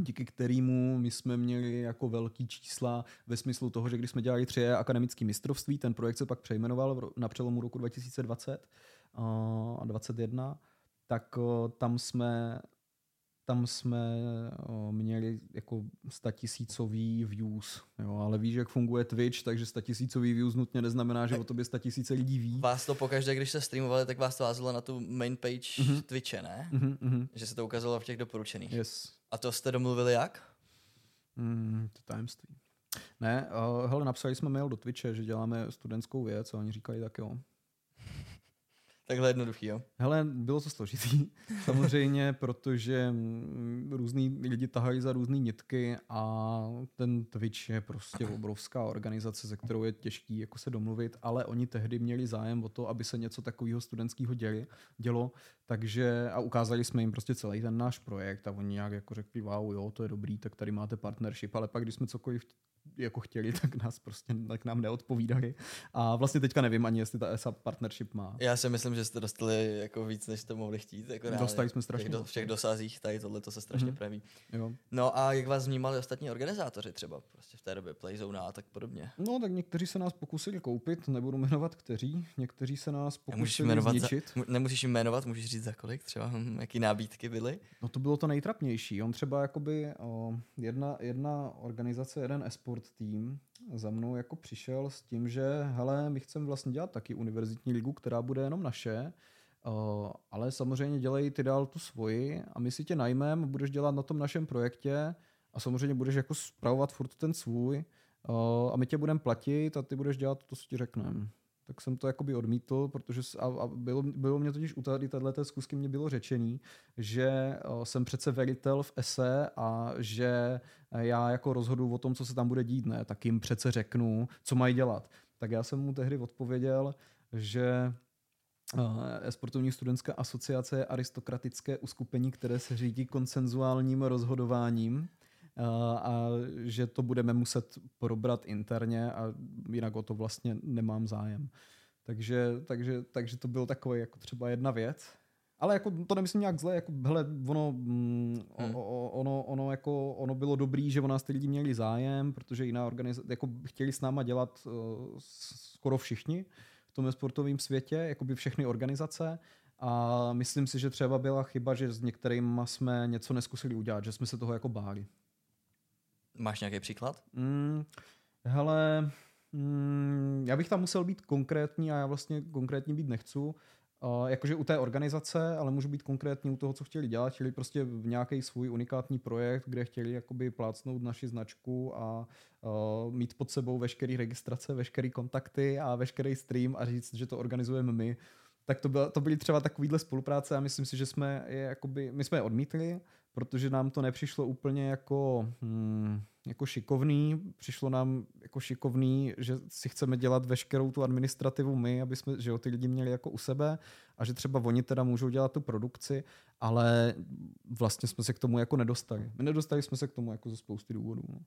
díky kterému my jsme měli jako velký čísla ve smyslu toho, že když jsme dělali tři akademické mistrovství, ten projekt se pak přejmenoval na přelomu roku 2020 a 2021, tak tam jsme tam jsme o, měli jako statisícový views, jo, ale víš, jak funguje Twitch, takže statisícový views nutně neznamená, že o tobě statisíce lidí ví. Vás to pokaždé, když jste streamovali, tak vás to házelo na tu main page Mhm. Twitche, ne? Mhm, mhm. Že se to ukazovalo v těch doporučených. Yes. A to jste domluvili jak? Mm, to tajemství. Ne, uh, hele, napsali jsme mail do Twitche, že děláme studentskou věc a oni říkali tak jo. Takhle jednoduchý, jo? Hele, bylo to složitý, (laughs) samozřejmě, protože mm, různý lidi tahají za různé nitky a ten Twitch je prostě obrovská organizace, se kterou je těžký jako se domluvit, ale oni tehdy měli zájem o to, aby se něco takového studentského dělo, takže a ukázali jsme jim prostě celý ten náš projekt a oni nějak jako řekli, wow, jo, to je dobrý, tak tady máte partnership, ale pak když jsme cokoliv jako chtěli, (laughs) tak nás prostě tak nám neodpovídali. A vlastně teďka nevím ani, jestli ta ESA partnership má. Já si myslím, že jste dostali jako víc, než jste mohli chtít. Jako. Dostali jsme strašně do, moc, v těch no. dosazích tady tohle to se strašně Mhm. mm-hmm. preví. Jo. No a jak vás vnímali ostatní organizátoři třeba prostě v té době, Playzone a tak podobně? No, tak někteří se nás pokusili koupit, nebudu jmenovat kteří, někteří se nás pokusili jmenovat, za, zničit. mu- nemusíš jim jmenovat, můžeš říct za kolik třeba, hm, jaký nábídky byly. No to bylo to nejtrapnější. On třeba jakoby o, jedna, jedna organizace, jeden esport tým za mnou jako přišel s tím, že hele, my chceme vlastně dělat taky univerzitní ligu, která bude jenom naše, o, ale samozřejmě dělej ty dál tu svoji a my si tě najmeme, budeš dělat na tom našem projektě a samozřejmě budeš jako spravovat furt ten svůj o, a my tě budeme platit a ty budeš dělat to, co ti řekneme. Tak jsem to jakoby odmítl, protože a, a bylo, bylo mě totiž u tady této zkusky mě bylo řečený, že o, jsem přece velitel v ESE a že já jako rozhodu o tom, co se tam bude dít, ne, tak jim přece řeknu, co mají dělat. Tak já jsem mu tehdy odpověděl, že eh, Sportovní studentská asociace je aristokratické uskupení, které se řídí konsenzuálním rozhodováním eh, a že to budeme muset probrat interně a jinak o to vlastně nemám zájem. Takže, takže, takže to byl takový jako třeba jedna věc. Ale jako to nemyslím nějak zle, jako hele, ono, mm, Hmm. o, ono, ono, jako, ono bylo dobrý, že o nás ty lidi měli zájem, protože jiná organizace, jako chtěli s náma dělat uh, skoro všichni v tom sportovním světě, jako by všechny organizace, A myslím si, že třeba byla chyba, že s některými jsme něco neskusili udělat, že jsme se toho jako báli. Máš nějaký příklad? Mm, hele, mm, já bych tam musel být konkrétní a já vlastně konkrétní být nechci. Uh, jakože u té organizace, ale můžu být konkrétní u toho, co chtěli dělat. Chtěli prostě v nějaký svůj unikátní projekt, kde chtěli jakoby plácnout naši značku a uh, mít pod sebou veškerý registrace, veškerý kontakty a veškerý stream a říct, že to organizujeme my. Tak to, byla, to byly třeba takovýhle spolupráce a myslím si, že jsme je jakoby, my jsme je odmítli, protože nám to nepřišlo úplně jako, hmm, jako šikovný. Přišlo nám jako šikovný, že si chceme dělat veškerou tu administrativu my, aby jsme, že jo, ty lidi měli jako u sebe a že třeba oni teda můžou dělat tu produkci, ale vlastně jsme se k tomu jako nedostali. My nedostali jsme se k tomu jako ze spousty důvodů. No.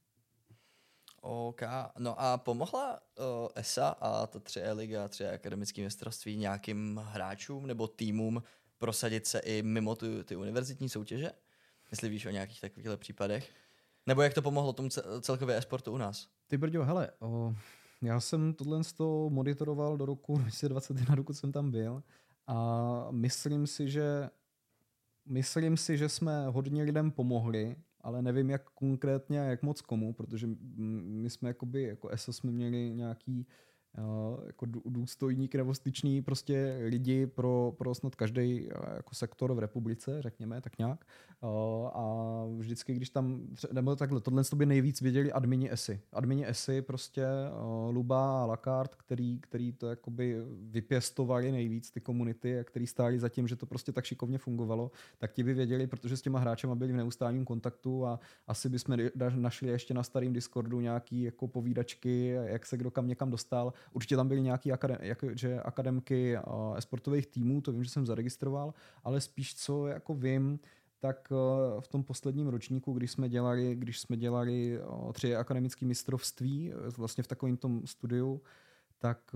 OK. No a pomohla uh, ESA a ta 3E liga, 3E akademické mistrovství nějakým hráčům nebo týmům prosadit se i mimo ty, ty univerzitní soutěže? Jestli víš o nějakých takovýchhle případech? Nebo jak to pomohlo tomu celkově e-sportu u nás? Ty Brďo, hele, o, já jsem tohle z toho monitoroval do roku (laughs) 2021, dokud jsem tam byl a myslím si, že myslím si, že jsme hodně lidem pomohli, ale nevím, jak konkrétně a jak moc komu, protože my jsme jakoby, jako ESO jsme měli nějaký jako důstojník nebo styčný prostě lidi pro, pro snad každý jako sektor v republice, řekněme, tak nějak. A vždycky, když tam, nebo takhle, tohle by nejvíc věděli admini ESI. Admini ESI prostě Luba a Lakard, který, který to jakoby vypěstovali nejvíc ty komunity a který stáli za tím, že to prostě tak šikovně fungovalo, tak ti by věděli, protože s těma hráčema byli v neustálém kontaktu a asi bychom našli ještě na starém Discordu nějaký jako povídačky, jak se kdo kam někam dostal Určitě tam byly nějaké akadem, že akademky sportových týmů, to vím, že jsem zaregistroval, ale spíš co jako vím, tak eh, v tom posledním ročníku, když jsme dělali, když jsme dělali eh, tři akademické mistrovství vlastně v takovém tom studiu, tak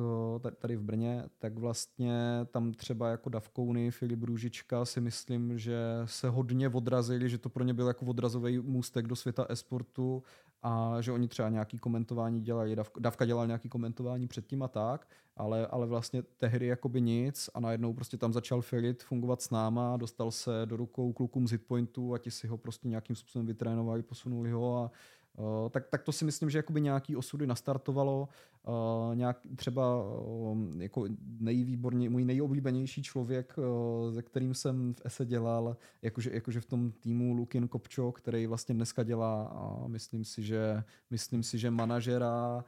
tady v Brně, tak vlastně tam třeba jako Davkouny, Filip Růžička si myslím, že se hodně odrazili, že to pro ně byl jako odrazový můstek do světa esportu a že oni třeba nějaký komentování dělají, Davka dělal nějaký komentování předtím a tak, ale, ale vlastně tehdy jakoby nic a najednou prostě tam začal Filit fungovat s náma, dostal se do rukou klukům z Hitpointu a ti si ho prostě nějakým způsobem vytrénovali, posunuli ho a Uh, tak, tak to si myslím, že jakoby nějaký osudy nastartovalo. Uh, nějak, třeba uh, jako nejvýborně, můj nejoblíbenější člověk, uh, se kterým jsem v ESE dělal, jakože, jakože v tom týmu Lukin Kopčo, který vlastně dneska dělá, a myslím si, že, myslím si, že manažera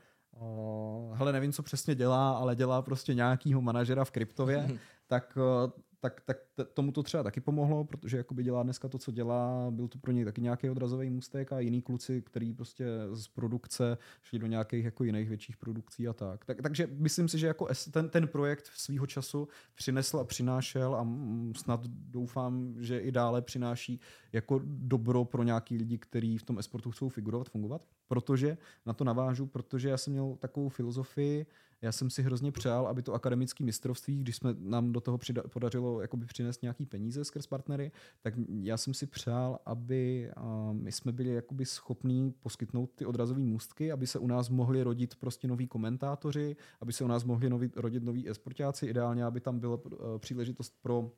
hele, nevím, co přesně dělá, ale dělá prostě nějakýho manažera v kryptově, (laughs) tak tak, tak tomu to třeba taky pomohlo, protože jakoby dělá dneska to, co dělá, byl to pro něj taky nějaký odrazový můstek a jiný kluci, který prostě z produkce šli do nějakých jako jiných větších produkcí a tak. tak takže myslím si, že jako ten, ten projekt svýho času přinesl a přinášel a snad doufám, že i dále přináší jako dobro pro nějaký lidi, kteří v tom esportu chcou figurovat, fungovat, protože na to navážu, protože já jsem měl takovou filozofii, já jsem si hrozně přál, aby to akademické mistrovství, když jsme nám do toho přida- podařilo jakoby přinést nějaký peníze skrz partnery, tak já jsem si přál, aby my jsme byli jakoby schopní poskytnout ty odrazové můstky, aby se u nás mohli rodit prostě noví komentátoři, aby se u nás mohli noví, rodit noví esportáci, ideálně, aby tam byla uh, příležitost pro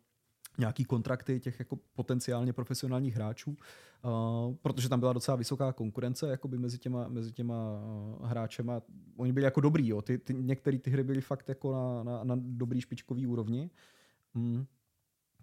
nějaký kontrakty těch jako potenciálně profesionálních hráčů, uh, protože tam byla docela vysoká konkurence jakoby mezi těma, mezi těma uh, hráčema. Oni byli jako dobrý, jo. Ty, ty, některé ty hry byly fakt jako na, na, na dobrý špičkový úrovni. Mm.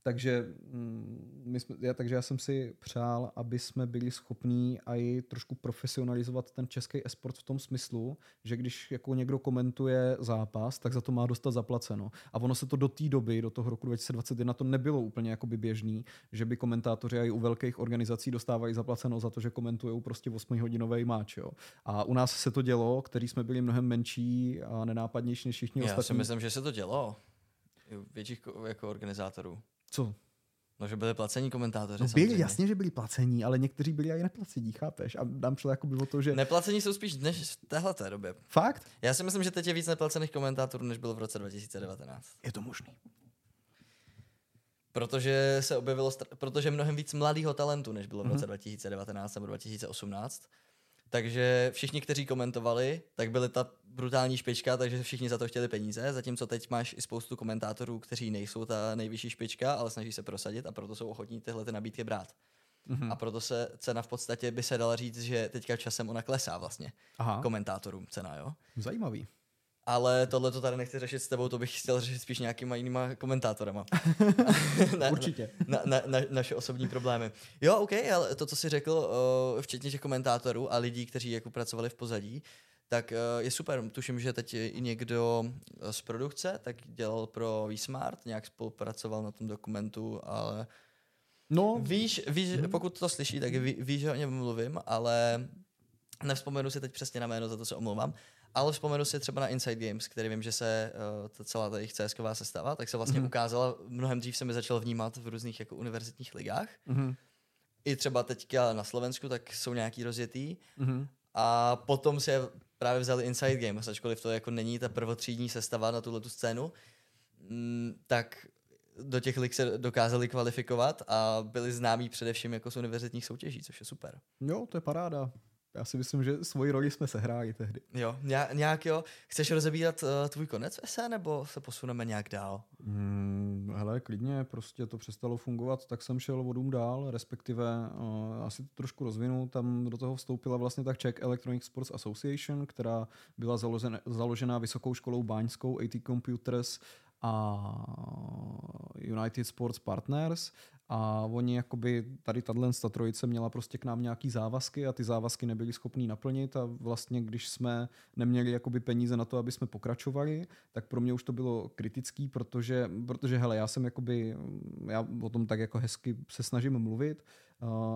Takže, mm, my jsme, já, takže já jsem si přál, aby jsme byli schopní i trošku profesionalizovat ten český esport v tom smyslu, že když jako někdo komentuje zápas, tak za to má dostat zaplaceno. A ono se to do té doby, do toho roku 2021, to nebylo úplně jakoby běžný, že by komentátoři i u velkých organizací dostávali zaplaceno za to, že komentují prostě 8-hodinový máč. Jo. A u nás se to dělo, který jsme byli mnohem menší a nenápadnější než všichni já ostatní. Já si myslím, že se to dělo. Větších jako organizátorů. Co? No, že byli placení komentátoři. No, byli, jasně, že byli placení, ale někteří byli i neplacení, chápeš? A nám šlo jako by o to, že... Neplacení jsou spíš než v téhle době. Fakt? Já si myslím, že teď je víc neplacených komentátorů, než bylo v roce 2019. Je to možný. Protože se objevilo, protože mnohem víc mladého talentu, než bylo v roce mm-hmm. 2019 nebo 2018. Takže všichni, kteří komentovali, tak byly ta brutální špička, takže všichni za to chtěli peníze, zatímco teď máš i spoustu komentátorů, kteří nejsou ta nejvyšší špička, ale snaží se prosadit a proto jsou ochotní tyhle ty nabídky brát. Mm-hmm. A proto se cena v podstatě by se dala říct, že teďka časem ona klesá vlastně. Aha. Komentátorům cena, jo. Zajímavý. Ale tohle to tady nechci řešit s tebou, to bych chtěl řešit spíš nějakýma jinýma komentátorama. (laughs) na, Určitě. Na, na, na, naše osobní problémy. Jo, OK, ale to, co jsi řekl, uh, včetně těch komentátorů a lidí, kteří jako pracovali v pozadí, tak uh, je super. Tuším, že teď i někdo z produkce tak dělal pro VSmart, nějak spolupracoval na tom dokumentu, ale No. Víš, víš hmm. pokud to slyší, tak ví, víš, že o něm mluvím, ale nevzpomenu si teď přesně na jméno, za to se omlouvám. Ale vzpomenu si třeba na Inside Games, který vím, že se uh, ta celá ta jejich cs sestava, tak se vlastně mm-hmm. ukázala, mnohem dřív se mi začal vnímat v různých jako univerzitních ligách. Mm-hmm. I třeba teďka na Slovensku, tak jsou nějaký rozjetý. Mm-hmm. A potom se právě vzali Inside Games, ačkoliv to jako není ta prvotřídní sestava na tuhle tu scénu, mm, tak do těch lig se dokázali kvalifikovat a byli známí především jako z univerzitních soutěží, což je super. Jo, to je paráda. Já si myslím, že svoji roli jsme sehráli tehdy. Jo, nějak jo. Chceš rozebírat uh, tvůj konec ese, nebo se posuneme nějak dál? Hmm, hele, klidně, prostě to přestalo fungovat, tak jsem šel vodům dál, respektive uh, asi to trošku rozvinu. Tam do toho vstoupila vlastně tak Czech Electronic Sports Association, která byla založena, založená vysokou školou báňskou AT Computers a United Sports Partners a oni jakoby, tady tato trojice měla prostě k nám nějaký závazky a ty závazky nebyli schopní naplnit a vlastně když jsme neměli jakoby peníze na to, aby jsme pokračovali, tak pro mě už to bylo kritický, protože, protože hele, já jsem jakoby, já o tom tak jako hezky se snažím mluvit,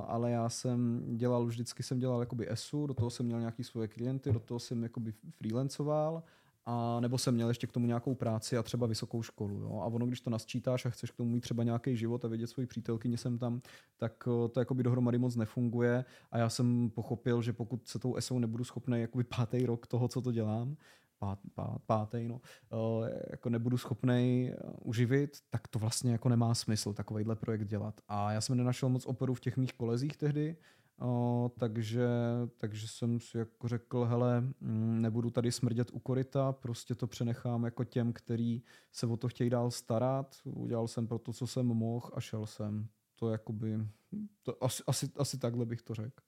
ale já jsem dělal, vždycky jsem dělal jakoby ESU, do toho jsem měl nějaký svoje klienty, do toho jsem jakoby freelancoval a nebo jsem měl ještě k tomu nějakou práci a třeba vysokou školu. Jo? A ono, když to nasčítáš a chceš k tomu mít třeba nějaký život a vidět svoji přítelkyni jsem tam, tak eh, to jakoby dohromady moc nefunguje. A já jsem pochopil, že pokud se tou ESO nebudu schopný jakoby pátý rok toho, co to dělám, pát, pát, pátý, no, eh, jako nebudu schopný eh, uživit, tak to vlastně jako nemá smysl takovýhle projekt dělat. A já jsem nenašel moc operu v těch mých kolezích tehdy, O, takže, takže jsem si jako řekl, hele, mm, nebudu tady smrdět u koryta, prostě to přenechám jako těm, který se o to chtějí dál starat. Udělal jsem pro to, co jsem mohl a šel jsem. To jakoby, to asi, asi, asi takhle bych to řekl.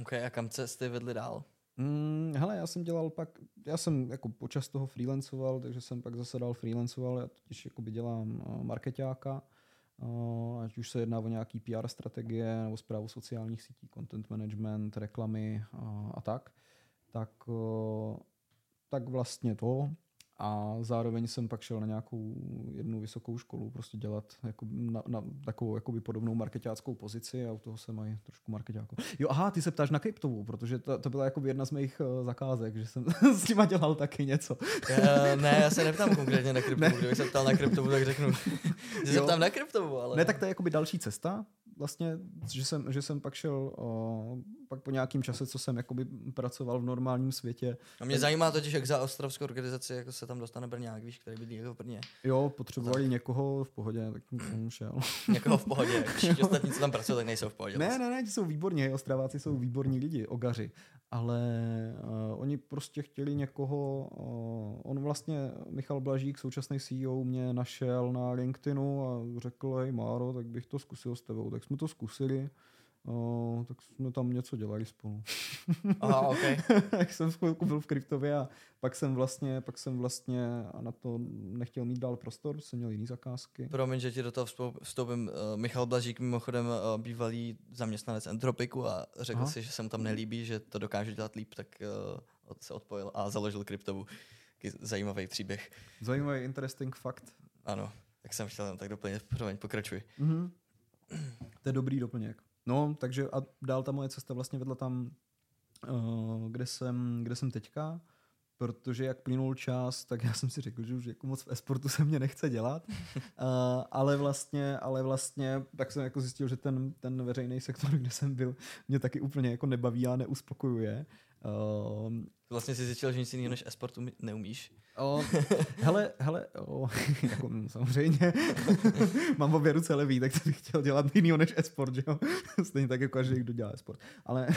OK, a kam jste vedli dál? Hmm, hele, já jsem dělal pak, já jsem jako počas toho freelancoval, takže jsem pak zase dál freelancoval, já totiž jakoby dělám marketáka, ať už se jedná o nějaký PR strategie nebo zprávu sociálních sítí, content management, reklamy a, a tak, tak, tak vlastně to a zároveň jsem pak šel na nějakou jednu vysokou školu prostě dělat jako na, na takovou jakoby podobnou marketáckou pozici a u toho jsem mají trošku marketáku. Jo, aha, ty se ptáš na kryptovou, protože to, to byla jako jedna z mých uh, zakázek, že jsem (laughs) s nima dělal taky něco. uh, ne, já se neptám konkrétně na kryptovou, (laughs) kdybych se ptal na kryptovou, tak řeknu, že se ptám na kryptovou, ale... Ne, tak to je jakoby další cesta, vlastně, že jsem, že jsem pak šel uh, pak po nějakém čase, co jsem jakoby pracoval v normálním světě. A mě tak... zajímá totiž, jak za ostrovskou organizaci jako se tam dostane Brňák, víš, který bydlí jako v Brně. Jo, potřebovali tak. někoho v pohodě, tak jsem šel. (laughs) někoho v pohodě, všichni ostatní, co tam pracují, tak nejsou v pohodě. Ne, ne, ne, ti jsou výborní, ostraváci jsou výborní lidi, ogaři, ale uh, oni prostě chtěli někoho, uh, on vlastně, Michal Blažík, současný CEO, mě našel na LinkedInu a řekl, hej Máro, tak bych to zkusil s tebou, tak jsme to zkusili. O, tak jsme tam něco dělali spolu. Aha, ok. (laughs) tak jsem chvilku byl v kryptově a pak jsem vlastně, pak jsem vlastně a na to nechtěl mít dál prostor, jsem měl jiný zakázky. Promiň, že ti do toho vstoupím. Uh, Michal Blažík, mimochodem uh, bývalý zaměstnanec Entropiku a řekl Aha. si, že se mu tam nelíbí, že to dokáže dělat líp, tak uh, se odpojil a založil kryptovu. Zajímavý příběh. Zajímavý, interesting fakt. Ano, tak jsem chtěl tak doplnit. Promiň, pokračuj. Mm-hmm. (clears throat) To je dobrý doplněk. No, takže a dál ta moje cesta vlastně vedla tam, uh, kde, jsem, kde jsem teďka, protože jak plynul čas, tak já jsem si řekl, že už jako moc v esportu se mě nechce dělat, uh, (laughs) ale vlastně, ale vlastně, tak jsem jako zjistil, že ten, ten veřejný sektor, (laughs) kde jsem byl, mě taky úplně jako nebaví a neuspokojuje. Uh, Vlastně si zjistil, že nic jiného než e-sportu neumíš. O, hele, hele, o, (laughs) jako, mm, samozřejmě, (laughs) mám obě ruce levý, tak bych chtěl dělat jiného než e-sport, že jo? (laughs) Stejně tak jako každý, kdo dělá e-sport. Ale,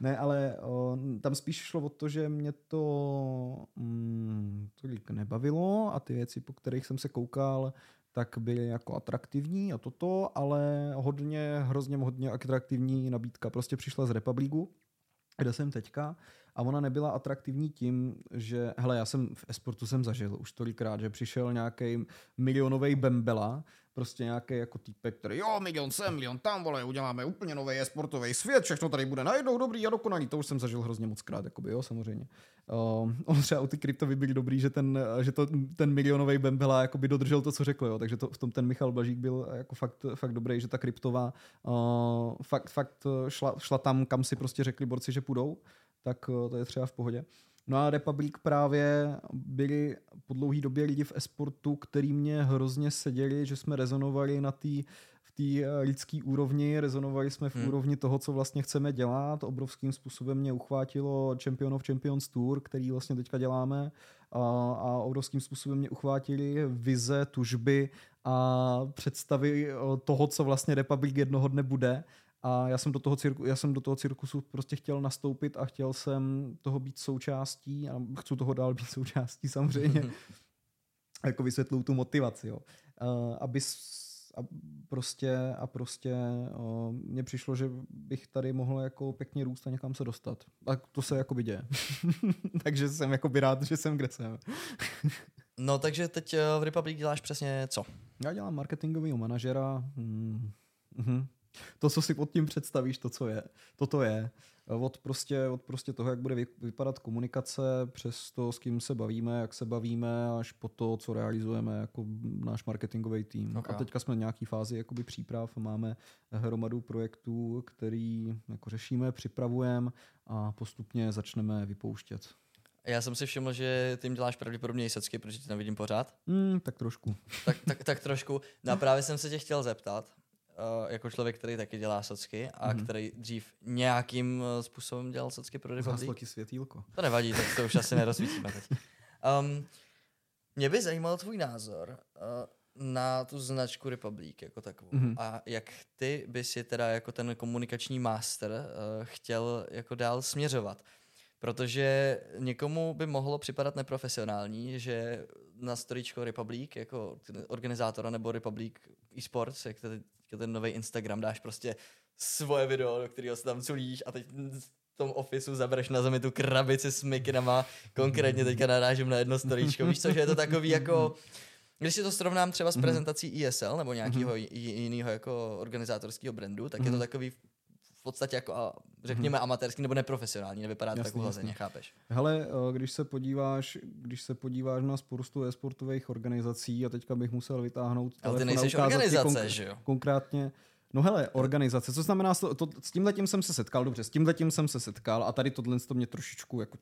ne, ale o, tam spíš šlo o to, že mě to mm, tolik nebavilo a ty věci, po kterých jsem se koukal, tak byly jako atraktivní a toto, ale hodně, hrozně hodně atraktivní nabídka prostě přišla z Republiku, kde jsem teďka. A ona nebyla atraktivní tím, že, hele, já jsem v esportu jsem zažil už tolikrát, že přišel nějaký milionový bembela, prostě nějaký jako týpek, který jo, milion sem, milion tam, vole, uděláme úplně nový esportový svět, všechno tady bude najednou dobrý a dokonalý. To už jsem zažil hrozně moc krát, jakoby, jo, samozřejmě. (laughs) Uh, on třeba u ty kryptovy byly dobrý, že ten, že to, ten milionový bembela jakoby dodržel to, co řekl, jo, takže to, v tom ten Michal Blažík byl jako fakt, fakt dobrý, že ta kryptová uh, fakt, fakt šla, šla tam, kam si prostě řekli borci, že půjdou tak eh, to je třeba v pohodě. No a Republic právě byli po dlouhé době lidi v esportu, který mě hrozně seděli, že jsme rezonovali na té v té eh, lidské úrovni, rezonovali jsme v hmm. úrovni toho, co vlastně chceme dělat. Obrovským způsobem mě uchvátilo Champion of Champions Tour, který vlastně teďka děláme a, a obrovským způsobem mě uchvátili vize, tužby a představy eh, toho, co vlastně Republic jednoho dne bude a já jsem do toho, cirku, já jsem do toho cirkusu prostě chtěl nastoupit a chtěl jsem toho být součástí a chci toho dál být součástí samozřejmě. (laughs) jako vysvětluju tu motivaci, jo. Uh, aby a prostě, a prostě uh, mně přišlo, že bych tady mohl jako pěkně růst a někam se dostat. A to se jako děje. (laughs) takže jsem jako rád, že jsem kde jsem. (laughs) no takže teď eh, v Republic děláš přesně co? Já dělám marketingového manažera. Hmm. Mm-hmm to, co si pod tím představíš, to, co je. Toto je. Od prostě, od prostě toho, jak bude vypadat komunikace, přes to, s kým se bavíme, jak se bavíme, až po to, co realizujeme jako náš marketingový tým. Okay. A teďka jsme v nějaké fázi jakoby příprav, máme hromadu projektů, který jako řešíme, připravujeme a postupně začneme vypouštět. Já jsem si všiml, že ty jim děláš pravděpodobně i secky, protože tě tam vidím pořád. Mm, tak trošku. tak, tak, tak trošku. No a právě jsem se tě chtěl zeptat, uh, jako člověk, který taky dělá socky a mm-hmm. který dřív nějakým uh, způsobem dělal socky pro Republic. Zhaslo světýlko. To nevadí, tak to už asi nerozsvítíme teď. Um, mě by zajímal tvůj názor uh, na tu značku Republic jako takovou. Mm-hmm. A jak ty by si teda jako ten komunikační master uh, chtěl jako dál směřovat. Protože někomu by mohlo připadat neprofesionální, že na storičko Republic jako organizátora nebo Republic eSports, jak ten nový Instagram, dáš prostě svoje video, do kterého se tam culíš a teď v tom ofisu zabereš na zemi tu krabici s mikrinama, konkrétně teďka narážím na jedno storíčko, víš co, že je to takový jako, když si to srovnám třeba s mhm. prezentací ESL nebo nějakého mhm. jiného jako organizátorského brandu, tak je to mhm. takový v podstatě jako, řekněme, hmm. amatérský nebo neprofesionální, nevypadá to tak uhlazeně, chápeš? Hele, eh, když se podíváš, když se podíváš na spoustu e-sportových organizací a teďka bych musel vytáhnout Ale ty nejsi organizace, že jo? Konkrétně, No hele, organizace, co znamená, to, to, s tím letím jsem se setkal, dobře, s tím letím jsem se setkal a tady tohle to mě trošičku, jako,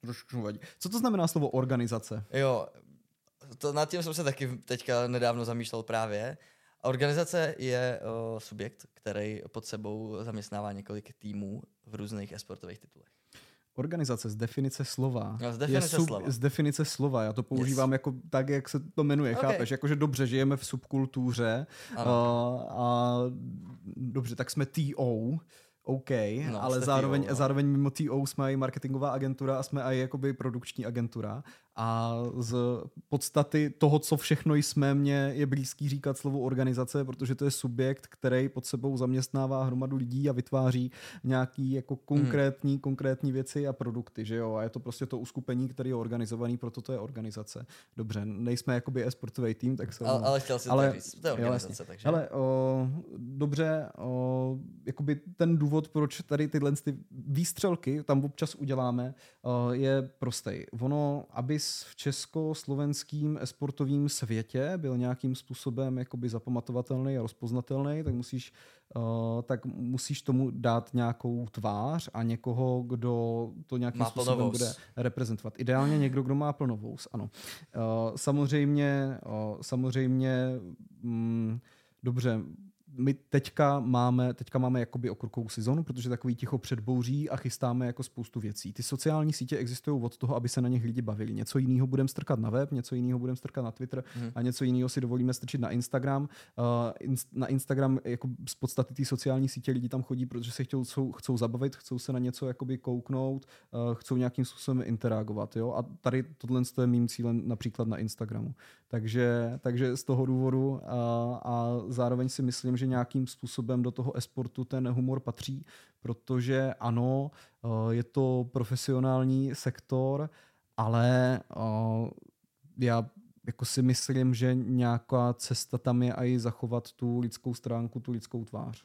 trošičku vadí. Co to znamená slovo organizace? Jo, to, nad tím jsem se taky teďka nedávno zamýšlel právě. Organizace je uh, subjekt, který pod sebou zaměstnává několik týmů v různých esportových titulech. Organizace z definice slova. No, z definice je sub, slova. Z definice slova. Já to používám yes. jako tak, jak se to jmenuje. Okay. Chápeš? Jakože dobře, žijeme v subkultuře. Uh, a dobře, tak jsme TO. OK, no, ale zároveň, TO, no. zároveň mimo TO jsme i marketingová agentura a jsme i jakoby produkční agentura a z podstaty toho, co všechno jsme, mě je blízký říkat slovo organizace, protože to je subjekt, který pod sebou zaměstnává hromadu lidí a vytváří nějaký jako konkrétní, hmm. konkrétní věci a produkty, že jo? A je to prostě to uskupení, který je organizovaný, proto to je organizace. Dobře, nejsme jakoby e-sportový tým, tak se... Ale, ale chtěl si ale, to říct, to je organizace, jo, takže... Ale o, dobře, o, jakoby ten důvod, proč tady tyhle ty výstřelky tam občas uděláme, o, je prostý. Ono, aby v československým esportovém světě byl nějakým způsobem jakoby zapamatovatelný a rozpoznatelný, tak musíš, uh, tak musíš tomu dát nějakou tvář a někoho, kdo to nějakým má způsobem plnovous. bude reprezentovat. Ideálně někdo, kdo má plnovous, ano. Uh, samozřejmě, uh, samozřejmě, mm, dobře, my teďka máme, teďka máme jakoby okurkovou sezonu, protože takový ticho předbouří a chystáme jako spoustu věcí. Ty sociální sítě existují od toho, aby se na nich lidi bavili. Něco jiného budeme strkat na web, něco jiného budeme strkat na Twitter hmm. a něco jiného si dovolíme strčit na Instagram. Uh, na Instagram jako z podstaty té sociální sítě lidi tam chodí, protože se chtějí, chcou, chcou zabavit, chcou se na něco jakoby kouknout, uh, chcou nějakým způsobem interagovat. Jo? A tady tohle je mým cílem například na Instagramu. Takže, takže z toho důvodu a, a zároveň si myslím, že nějakým způsobem do toho esportu ten humor patří, protože ano, je to profesionální sektor, ale já jako si myslím, že nějaká cesta tam je i zachovat tu lidskou stránku, tu lidskou tvář.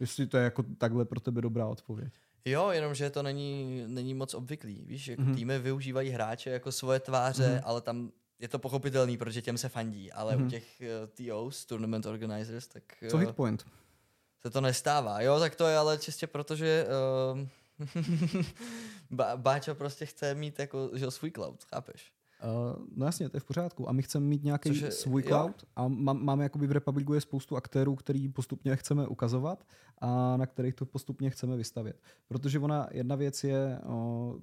Jestli to je jako takhle pro tebe dobrá odpověď. Jo, jenomže to není, není moc obvyklý. Víš, jako mm-hmm. týmy využívají hráče jako svoje tváře, mm-hmm. ale tam je to pochopitelný, protože těm se fandí, ale mm-hmm. u mhm. těch uh, TOs, Tournament Organizers, tak... Uh, Co hitpoint? Se to nestává. Jo, tak to je ale čistě proto, že (laughs) uh, Báčo prostě chce mít jako, že svůj cloud, chápeš? Uh, no jasně, to je v pořádku. A my chceme mít nějaký Cože, svůj cloud jo? a má, máme jakoby v Republiku je spoustu aktérů, který postupně chceme ukazovat a na kterých to postupně chceme vystavět. Protože ona, jedna věc je, uh,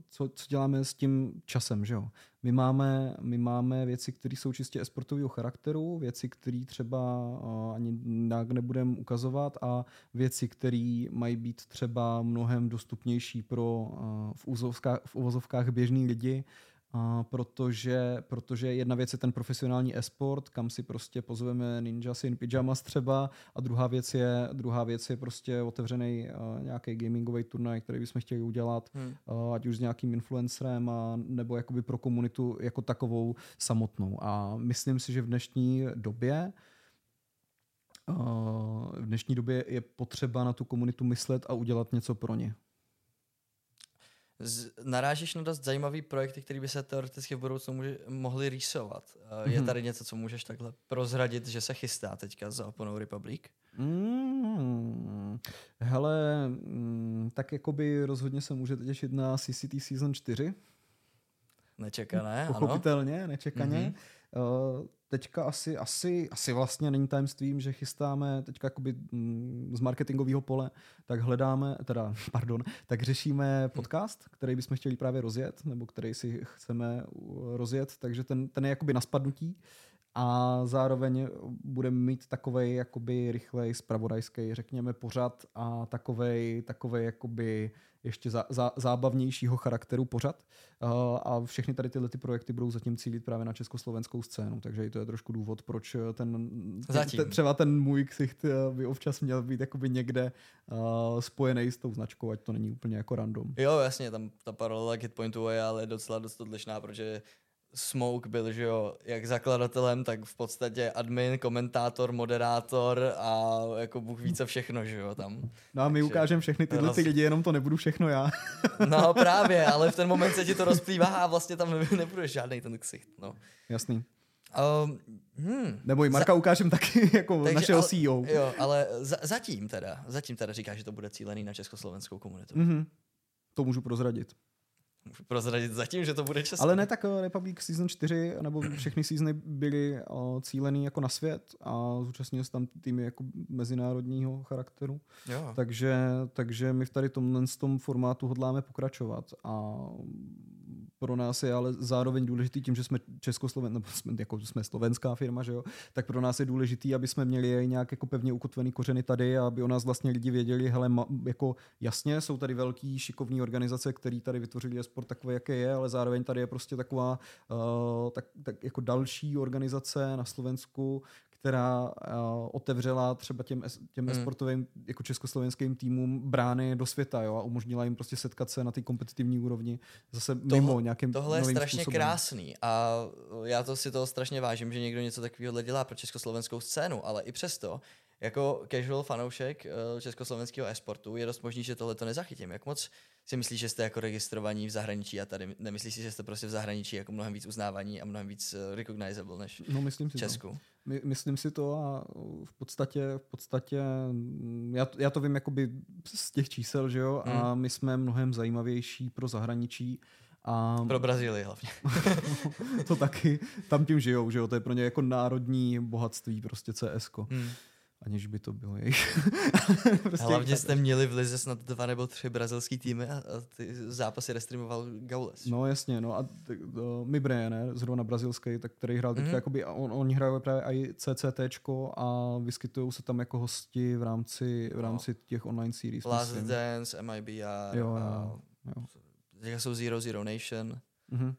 co, co děláme s tím časem, že jo? My máme, my máme věci, které jsou čistě esportového charakteru, věci, které třeba uh, ani nějak nebudeme ukazovat a věci, které mají být třeba mnohem dostupnější pro uh, v, úzovkách, v uvozovkách běžný lidi, a protože, protože jedna věc je ten profesionální esport, kam si prostě pozveme Ninja in Pyjamas třeba a druhá věc je, druhá věc je prostě otevřený uh, nějaký gamingový turnaj, který bychom chtěli udělat, hmm. uh, ať už s nějakým influencerem a, nebo jakoby pro komunitu jako takovou samotnou. A myslím si, že v dnešní době uh, v dnešní době je potřeba na tu komunitu myslet a udělat něco pro ně z, narážíš na dost zajímavý projekty, který by se teoreticky v budoucnu může, mohly rýsovat. Uh, je mhm. tady něco, co můžeš takhle prozradit, že se chystá teďka za Oponou Republic? Mm, hele, mm, tak jakoby rozhodně se můžete těšit na CCT Season 4. Nečekané, Pochopitelně, ano. nečekaně. Mm-hmm. Uh, teďka asi, asi, asi vlastně není tajemstvím, že chystáme teďka jakoby mm, z marketingového pole, tak hledáme, teda, (laughs) pardon, tak řešíme podcast, který bychom chtěli právě rozjet, nebo který si chceme rozjet, takže ten, ten je jakoby na spadnutí a zároveň budeme mít takovej jakoby rychlej spravodajský, řekněme, pořad a takovej, takovej jakoby ještě zá, zá, zábavnějšího charakteru pořad. Uh, a všechny tady tyhle ty projekty budou zatím cílit právě na československou scénu, takže i to je trošku důvod, proč ten, zatím. Ten, třeba ten můj ksicht by občas měl být jakoby někde uh, spojený s tou značkou, ať to není úplně jako random. Jo, jasně, tam ta paralela Hitpointu je ale docela dost odlišná, protože Smoke byl, že jo, jak zakladatelem, tak v podstatě admin, komentátor, moderátor a jako Bůh více všechno, že jo, tam. No a my Takže ukážeme všechny tyhle roz... ty lidi, jenom to nebudu všechno já. (laughs) no právě, ale v ten moment se ti to rozplývá a vlastně tam nebude žádný ten ksicht, no. Jasný. Um, hmm. Nebo i Marka za... ukážem taky (laughs) jako Takže, našeho ale, CEO. Jo, ale za, zatím teda, zatím teda říká, že to bude cílený na československou komunitu. Mm-hmm. To můžu prozradit prozradit zatím, že to bude české. Ale ne tak eh, Republic Season 4, nebo všechny seasony byly uh, cílený jako na svět a zúčastnil se tam týmy jako mezinárodního charakteru. Jo. Takže, takže my v tady tomhle tom formátu hodláme pokračovat a pro nás je ale zároveň důležitý tím, že jsme Českosloven, nebo jsme, jako jsme slovenská firma, že jo, tak pro nás je důležitý, aby jsme měli nějak jako pevně ukotvený kořeny tady a aby o nás vlastně lidi věděli, hele, ma, jako jasně, jsou tady velký šikovní organizace, které tady vytvořili sport takový, jaký je, ale zároveň tady je prostě taková uh, tak, tak jako další organizace na Slovensku, která uh, otevřela třeba těm, těm mm. sportovým jako československým týmům brány do světa jo, a umožnila jim prostě setkat se na té kompetitivní úrovni zase Toho, mimo nějakým Tohle je strašně způsobem. krásný a já to si toho strašně vážím, že někdo něco takového dělá pro československou scénu, ale i přesto jako casual fanoušek uh, československého esportu je dost možný, že tohle to nezachytím. Jak moc si myslíš, že jste jako registrovaní v zahraničí a tady nemyslíš si, že jste prostě v zahraničí jako mnohem víc uznávaní a mnohem víc uh, recognizable než no, myslím si v Česku? To. My, myslím si to a v podstatě, v podstatě mm, já, já to vím jakoby z těch čísel, že jo, hmm. a my jsme mnohem zajímavější pro zahraničí. A... Pro Brazílii hlavně. (laughs) to taky, tam tím žijou, že jo, to je pro ně jako národní bohatství prostě CS. Hmm. Aniž by to bylo jejich. (laughs) prostě Hlavně jste měli v Lize snad dva nebo tři brazilský týmy a, a ty zápasy restreamoval Gaules. No jasně, no a t- uh, Mibre, ne, zrovna brazilský, tak který hrál mm-hmm. teďka, jakoby, on, oni hrají právě i CCT a vyskytují se tam jako hosti v rámci, v rámci no. těch online series. Last myslím. Dance, MIBR, jo, a, jo. jo. jsou Zero Zero Nation. Mm-hmm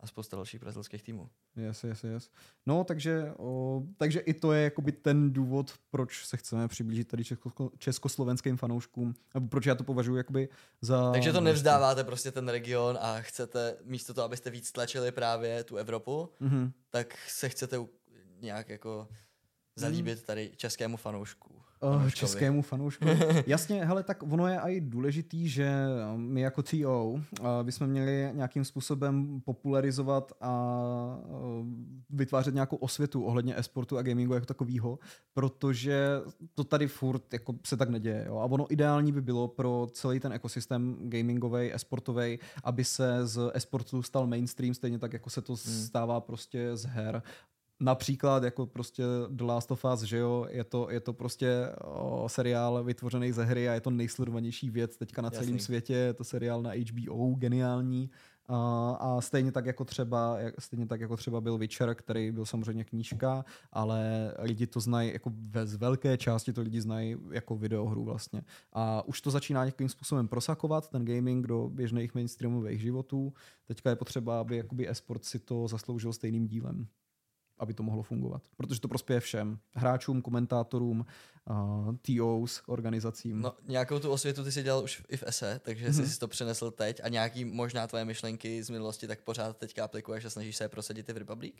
a spousta dalších brazilských týmů. Yes, yes, yes. No, takže, o, takže i to je jakoby ten důvod, proč se chceme přiblížit tady česko, československým fanouškům, nebo proč já to považuji jakoby za... Takže to nevzdáváte prostě ten region a chcete, místo toho, abyste víc tlačili právě tu Evropu, mm-hmm. tak se chcete nějak jako zalíbit tady českému fanoušku. Uh, českému fanoušku. (laughs) Jasně, hele, tak ono je i důležitý, že my jako TO uh, bychom měli nějakým způsobem popularizovat a uh, vytvářet nějakou osvětu ohledně esportu a gamingu jako takového, protože to tady furt jako se tak neděje. Jo? A ono ideální by bylo pro celý ten ekosystém gamingový, esportový, aby se z esportu stal mainstream, stejně tak, jako se to hmm. stává prostě z her Například jako prostě The Last of Us, že jo, je to, je to prostě o, seriál vytvořený ze hry a je to nejsledovanější věc teďka na celém světě, je to seriál na HBO, geniální. A, a stejně tak jako třeba stejně tak jako třeba byl Witcher, který byl samozřejmě knížka, ale lidi to znají jako ve z velké části to lidi znají jako videohru vlastně. A už to začíná nějakým způsobem prosakovat ten gaming do běžných mainstreamových životů. Teďka je potřeba, aby jakoby esport si to zasloužil stejným dílem aby to mohlo fungovat. Protože to prospěje všem. Hráčům, komentátorům, uh, TOs, organizacím. No, nějakou tu osvětu ty si dělal už i v ESE, takže mm-hmm. jsi si to přenesl teď a nějaký možná tvoje myšlenky z minulosti tak pořád teďka aplikuješ a snažíš se je prosadit i v Republic?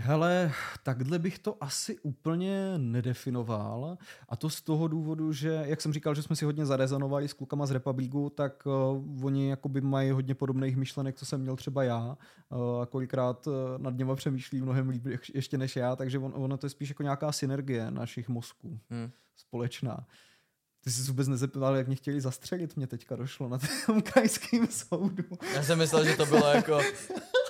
Hele, takhle bych to asi úplně nedefinoval a to z toho důvodu, že jak jsem říkal, že jsme si hodně zarezonovali s klukama z Republiku, tak uh, oni jakoby mají hodně podobných myšlenek, co jsem měl třeba já uh, a kolikrát uh, nad něma přemýšlí mnohem líp ještě než já, takže on, ono to je spíš jako nějaká synergie našich mozků hmm. společná. Ty jsi vůbec nezeptal, jak mě chtěli zastřelit, mě teďka došlo na tom (laughs) krajském soudu. Já jsem myslel, že to bylo jako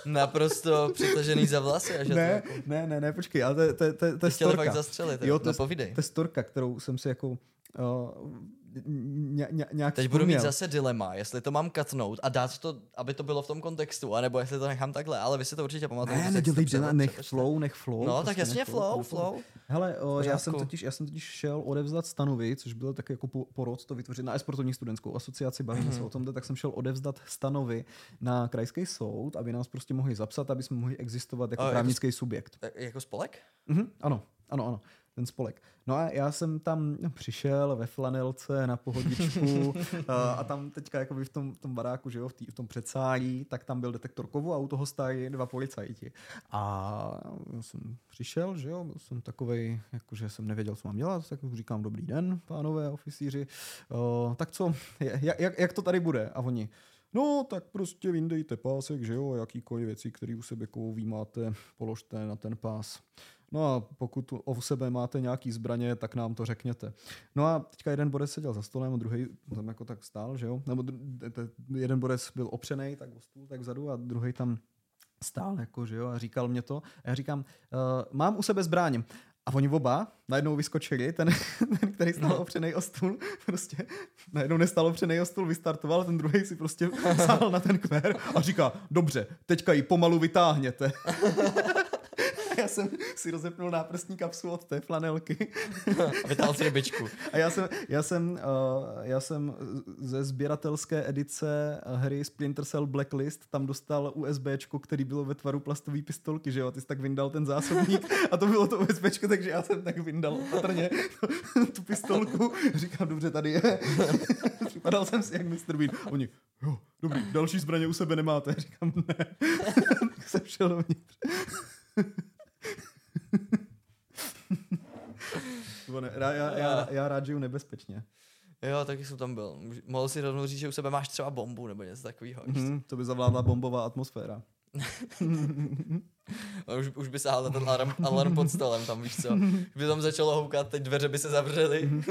naprosto přitažený za vlasy. A že ne, to jako... ne, ne, ne, počkej, ale to, to, to, to je storka. fakt zastřelit, jo, to, no, to, je storka, kterou jsem si jako uh, ně, ně, nějak Teď budu mít zase dilema, jestli to mám katnout a dát to, aby to bylo v tom kontextu, anebo jestli to nechám takhle, ale vy si to určitě pamatujete. Ne, nedělej dilema, nech flow, nech flow. No, tak prostě jasně flow, flow, flow. Hele, o, já, jsem totiž, já jsem totiž šel odevzdat stanovy, což bylo taky jako porod to vytvořit na esportovní studentskou asociaci, bavíme mm-hmm. se o tom, tak jsem šel odevzdat stanovy na krajský soud, aby nás prostě mohli zapsat, aby jsme mohli existovat jako právnický jako, subjekt. Jako spolek? Mm-hmm, ano, ano, ano ten spolek. No a já jsem tam přišel ve flanelce na pohodičku (laughs) a, a tam teďka jako v tom, v tom baráku, že jo, v, tý, v tom předsálí, tak tam byl detektor kovu a u toho stáli dva policajti. A jsem přišel, že jo, byl jsem takovej, jakože jsem nevěděl, co mám dělat, tak říkám dobrý den, pánové oficíři, uh, tak co, jak, jak, jak to tady bude? A oni, No, tak prostě vyndejte pásek, že jo, jakýkoliv věci, které u sebe kovový máte, položte na ten pás. No a pokud o sebe máte nějaký zbraně, tak nám to řekněte. No a teďka jeden borec seděl za stolem a druhý tam jako tak stál, že jo? Nebo jeden borec byl opřený tak o stůl, tak vzadu a druhý tam stál, jako, že jo, a říkal mě to. A já říkám, uh, mám u sebe zbraň. A oni oba najednou vyskočili, ten, (laughs) ten který stál no. opřený o stůl, (laughs) prostě najednou nestal opřený o stůl, vystartoval, ten druhý si prostě (laughs) sál na ten kver a říká, dobře, teďka ji pomalu vytáhněte. Já jsem si rozepnul náprstní kapsu od té flanelky. A vytáhl si rybičku. A já jsem, já jsem, uh, já jsem ze sběratelské edice hry Splinter Cell Blacklist tam dostal USBčko, který bylo ve tvaru plastové pistolky, že jo? Ty jsi tak vyndal ten zásobník a to bylo to USBčko, takže já jsem tak vyndal opatrně (laughs) tu pistolku. Říkám, dobře, tady je. (laughs) Připadal jsem si jak Mr. Bean. Oni, jo, dobrý, další zbraně u sebe nemáte. (laughs) Říkám, ne. tak jsem šel dovnitř. Ne, já, já, já, já rád žiju nebezpečně. Jo, taky jsem tam byl. Mohl si rovnou říct, že u sebe máš třeba bombu nebo něco takového. Mm, to by zavládla bombová atmosféra. (laughs) už, už by sáhl na ten alarm, alarm pod stolem tam, víš co. By tam začalo houkat, teď dveře by se zavřely. (laughs)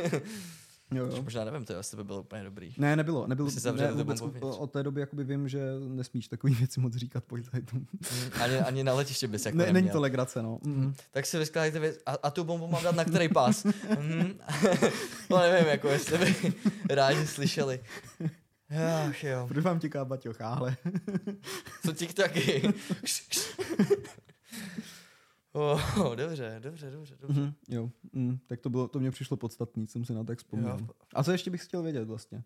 Jo, jo. Možná nevím, to jestli by bylo úplně dobrý. Ne, nebylo. nebylo ne, vůbec, od té doby jakoby vím, že nesmíš takový (laughs) věci moc říkat policajtům. Mm, Ani, ani na letiště bys jako Ne, není to legrace, no. Mm. Tak si vyskládejte věc, a, a tu bombu mám dát na který pás? mm. (laughs) no nevím, jako jestli by rádi slyšeli. Ach jo, Proč vám těká baťoch, ale. co ti taky. (laughs) oh, (laughs) dobře, dobře, dobře, dobře. Mhm, jo, mm, tak to, bylo, to mě přišlo podstatný, jsem si na to tak vzpomněl. Jo. A co ještě bych chtěl vědět vlastně?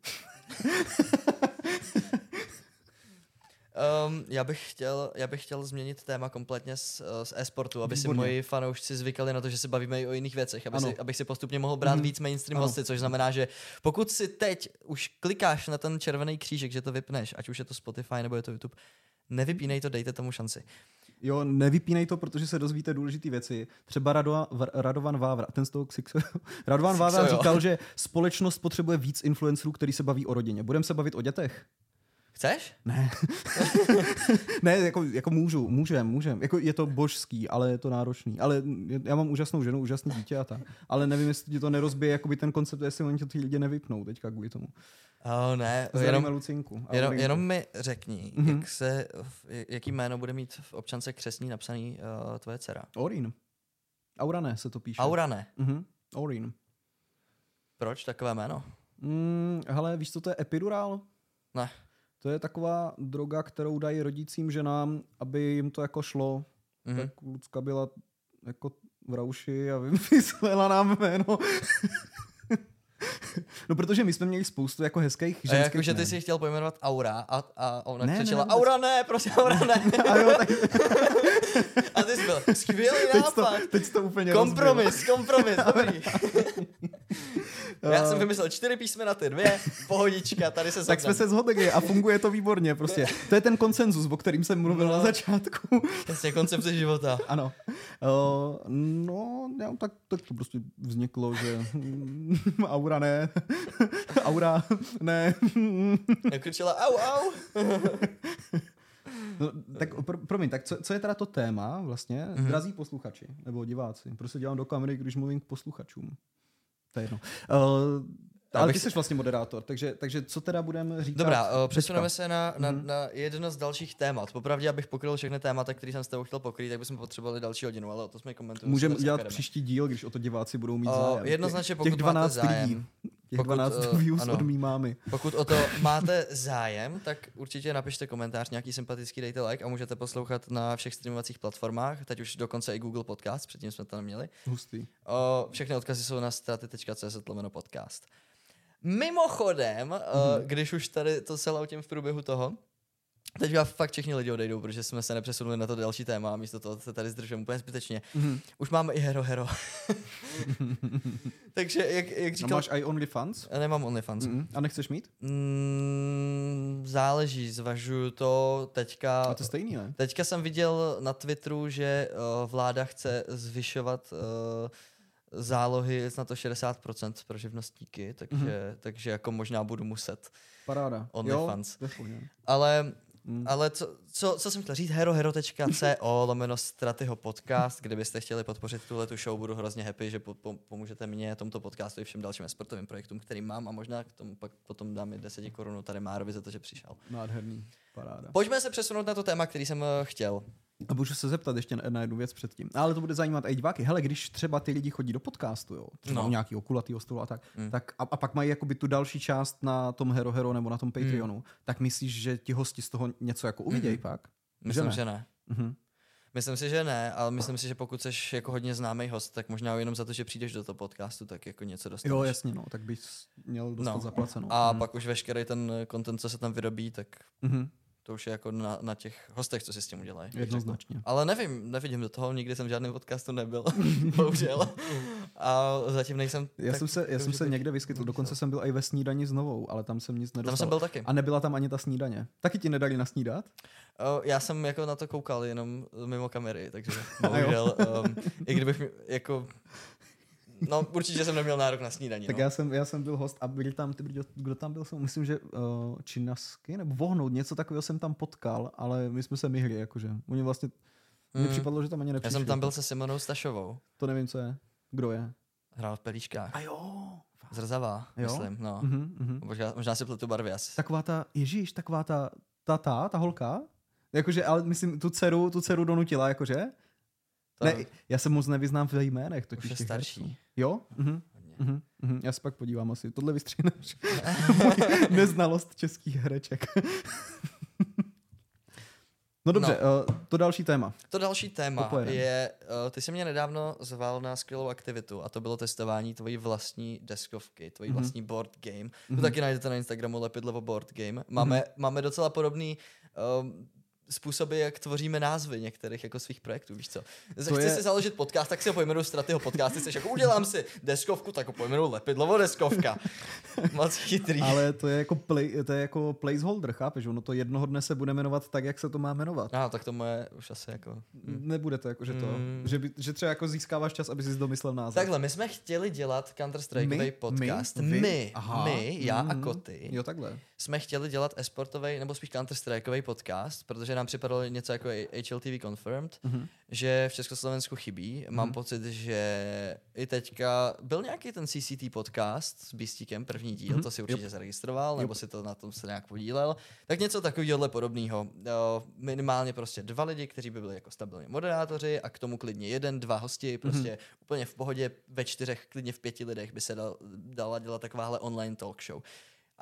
Um, já, bych chtěl, já bych chtěl změnit téma kompletně z, eh, z e-sportu, aby Výborně. si moji fanoušci zvykali na to, že se bavíme i o jiných věcech, aby Ano. si, abych si postupně mohl brát Mhm. víc mainstream Ano. hosty, což znamená, že pokud si teď už klikáš na ten červený křížek, že to vypneš, ať už je to Spotify nebo je to YouTube, nevypínej to, dejte tomu šanci. Jo, nevypínej to, protože se dozvíte důležité věci. Třeba Radovan, Radovan Vávra, ten z toho Xixo, (laughs) Radovan Vávra jo. říkal, že společnost potřebuje víc influencerů, který se baví o rodině. Budeme se bavit o dětech? Chceš? Ne. (laughs) ne, jako, jako můžu, můžem, můžem. Jako je to božský, ale je to náročný. Ale já mám úžasnou ženu, úžasný dítě a tak. Ale nevím, jestli ti to nerozbije jakoby ten koncept, jestli oni to ty lidi nevypnou teďka kvůli tomu. Oh, ne, Zdravíme jenom, Lucinku. jenom, jenom mi řekni, Mhm. jak se, jaký jméno bude mít v občance křesní napsaný uh, tvoje dcera. Orin. Aurané se to píše. Aura ne. Mhm. Orin. Proč takové jméno? Mm, hele, víš, co to je epidural? Ne. To je taková droga, kterou dají rodícím ženám, aby jim to jako šlo. Mhm. Tak Lucka byla jako v rauši a (laughs) vymyslela nám jméno. (laughs) no protože my jsme měli spoustu jako hezkých A ženských jako, že ty jmen. si chtěl pojmenovat Aura a, a ona Ne, ne, křičela ne, vůbec. Aura ne, prosím Aura ne. (laughs) A jo, tak (laughs) a ty jsi byl skvělý teď jsi to, nápad. teď jsi to úplně Kompromis, kompromis, dobrý. Já A- jsem vymyslel čtyři písmena, ty dvě, pohodička, tady se rozbil. Tak jsme se zhodli a funguje to výborně prostě. To je ten konsenzus, o kterým jsem mluvil No. na začátku. Jasně, koncepce života. Ano. Uh, no, já, tak, tak to prostě vzniklo, že (laughs) aura ne, (laughs) aura ne. Jak křičela au, au. No, tak pro, promiň, tak co, co je teda to téma vlastně? Mhm. Mm-hmm. Drazí posluchači nebo diváci. Prostě dělám do kamery, když mluvím k posluchačům. To je jedno. Uh, ale ty si- jsi vlastně moderátor, takže, takže co teda budeme říkat? Dobrá, uh, přesuneme se na, na, Mhm. na jedno z dalších témat. Popravdě, abych pokryl všechny témata, které jsem s tebou chtěl pokrýt, tak bychom potřebovali další hodinu, ale o to jsme komentujeme. Můžeme udělat příští díl, když o to diváci budou mít O, zájem. jednoznačně, pokud těch 12 máte zájem. lidí. Těch Pokud, 12 eh, views ano. od mý mámy. Pokud o to máte zájem, tak určitě napište komentář, nějaký sympatický, dejte like a můžete poslouchat na všech streamovacích platformách, teď už dokonce i Google Podcast, předtím jsme to neměli. Hustý. O, všechny odkazy jsou na straty.cz podcast. Mimochodem, mm-hmm. když už tady to se tím v průběhu toho, teď já fakt všichni lidi odejdou, protože jsme se nepřesunuli na to další téma a místo toho se tady zdržujeme úplně zbytečně. Mhm. Už máme i Hero Hero. (laughs) Takže jak, jak No říkal... máš i OnlyFans? Já nemám OnlyFans. Mm. A nechceš mít? Mm, záleží, zvažuju to teďka. A to stejný, ne? Teďka jsem viděl na Twitteru, že uh, vláda chce zvyšovat uh, zálohy na to 60% pro živnostníky, takže, mm-hmm. takže jako možná budu muset. Paráda. OnlyFans. Ale, Mm. ale co, co, co jsem chtěl říct, herohero.co lomeno Stratyho podcast, kdybyste chtěli podpořit tuhle tu show, budu hrozně happy, že po, po, pomůžete mě, tomto podcastu i všem dalším sportovým projektům, který mám a možná k tomu pak potom dám i 10 korun tady Márovi za to, že přišel. Nádherný. Paráda. Pojďme se přesunout na to téma, který jsem eh, chtěl. A můžu se zeptat ještě na, jednu věc předtím. Ale to bude zajímat i diváky. Hele, když třeba ty lidi chodí do podcastu, jo, třeba No. u nějakého kulatého stolu a tak, Mm. mm. tak a, a, pak mají jakoby tu další část na tom Hero Hero nebo na tom Patreonu, mm. tak myslíš, že ti hosti z toho něco jako uvidějí Mhm. pak? Myslím, ne? že ne. Mhm. Myslím si, že ne, ale myslím si, že pokud jsi jako hodně známý host, tak možná jenom za to, že přijdeš do toho podcastu, tak jako něco dostaneš. Jo, jasně, no, tak bys měl dostat No. no. zaplaceno. A Mhm. pak už veškerý ten content, co se tam vyrobí, tak Mhm. To už je jako na, na těch hostech, co si s tím udělají. Jednoznačně. Ale nevím, nevidím do toho, nikdy jsem v žádném podcastu nebyl, (laughs) bohužel. A zatím nejsem... Já tak- jsem se, já jsem se někde vyskytl, dokonce jsem byl i ve snídani s novou, ale tam jsem nic nedostal. Tam jsem byl taky. A nebyla tam ani ta snídaně. Taky ti nedali nasnídat? O, já jsem jako na to koukal jenom mimo kamery, takže (laughs) bohužel, um, i kdybych mi- jako... No, určitě jsem neměl nárok na snídaní. Tak no. já jsem, já jsem byl host a byli tam, ty, brďo, kdo tam byl, jsem, myslím, že uh, Činasky nebo Vohnout, něco takového jsem tam potkal, ale my jsme se myhli, jakože. Oni vlastně, mně Mm. připadlo, že tam ani Já nepřišli. jsem tam byl se Simonou Stašovou. To nevím, co je. Kdo je? Hrál v pelíškách. A jo. Zrzavá, Jo? myslím, no. Mhm, mhm. Možná, možná si pletu barvy asi. Taková ta, ježíš, taková ta, ta, ta, ta holka? Jakože, ale myslím, tu dceru, tu dceru donutila, jakože? To Ne, já se moc nevyznám v jménech. Totiž už je starší. herců. Jo? Mhm. Mhm, mhm. Já se pak podívám asi. Tohle vystřihneš. (laughs) Neznalost českých hereček. (laughs) no dobře, no. to další téma. To další téma Popojedem. je, uh, ty jsi mě nedávno zval na skvělou aktivitu a to bylo testování tvojí vlastní deskovky, tvojí Mhm. mm-hmm. vlastní board game. Mm-hmm. Mhm. To taky najdete na Instagramu Lepidlovo board game. Máme, mm-hmm. máme docela podobný um, způsoby, jak tvoříme názvy některých jako svých projektů, víš co? To Chci je- si založit podcast, tak si ho pojmenuji Stratyho podcast, chceš jako udělám si deskovku, tak ho pojmenuji Lepidlovo deskovka. (laughs) Moc chytrý. Ale to je jako, play, to je jako placeholder, chápeš? Ono to jednoho dne se bude jmenovat tak, jak se to má jmenovat. No, tak to moje už asi jako... Nebude to jako, že to, Mm. že, by, že třeba jako získáváš čas, aby si domyslel název. Takhle, my jsme chtěli dělat Counter-Strikeový My? podcast. My? Vy? My, Aha. my, já a Mhm. Koty, Jo, takhle. Jsme chtěli dělat esportový nebo spíš Counter-Strikeový podcast, protože nám připadalo něco jako HLTV Confirmed, Mhm. že v Československu chybí. Mám Mhm. pocit, že i teďka byl nějaký ten CCT podcast s Bístíkem, první díl, Mhm. to si určitě Yep. zaregistroval, nebo Yep. si to na tom se nějak podílel. Tak něco takového podobného. Minimálně prostě dva lidi, kteří by byli jako stabilní moderátoři a k tomu klidně jeden, dva hosti, prostě úplně v pohodě ve čtyřech, klidně v pěti lidech by se dal, dala dělat takováhle online talk show.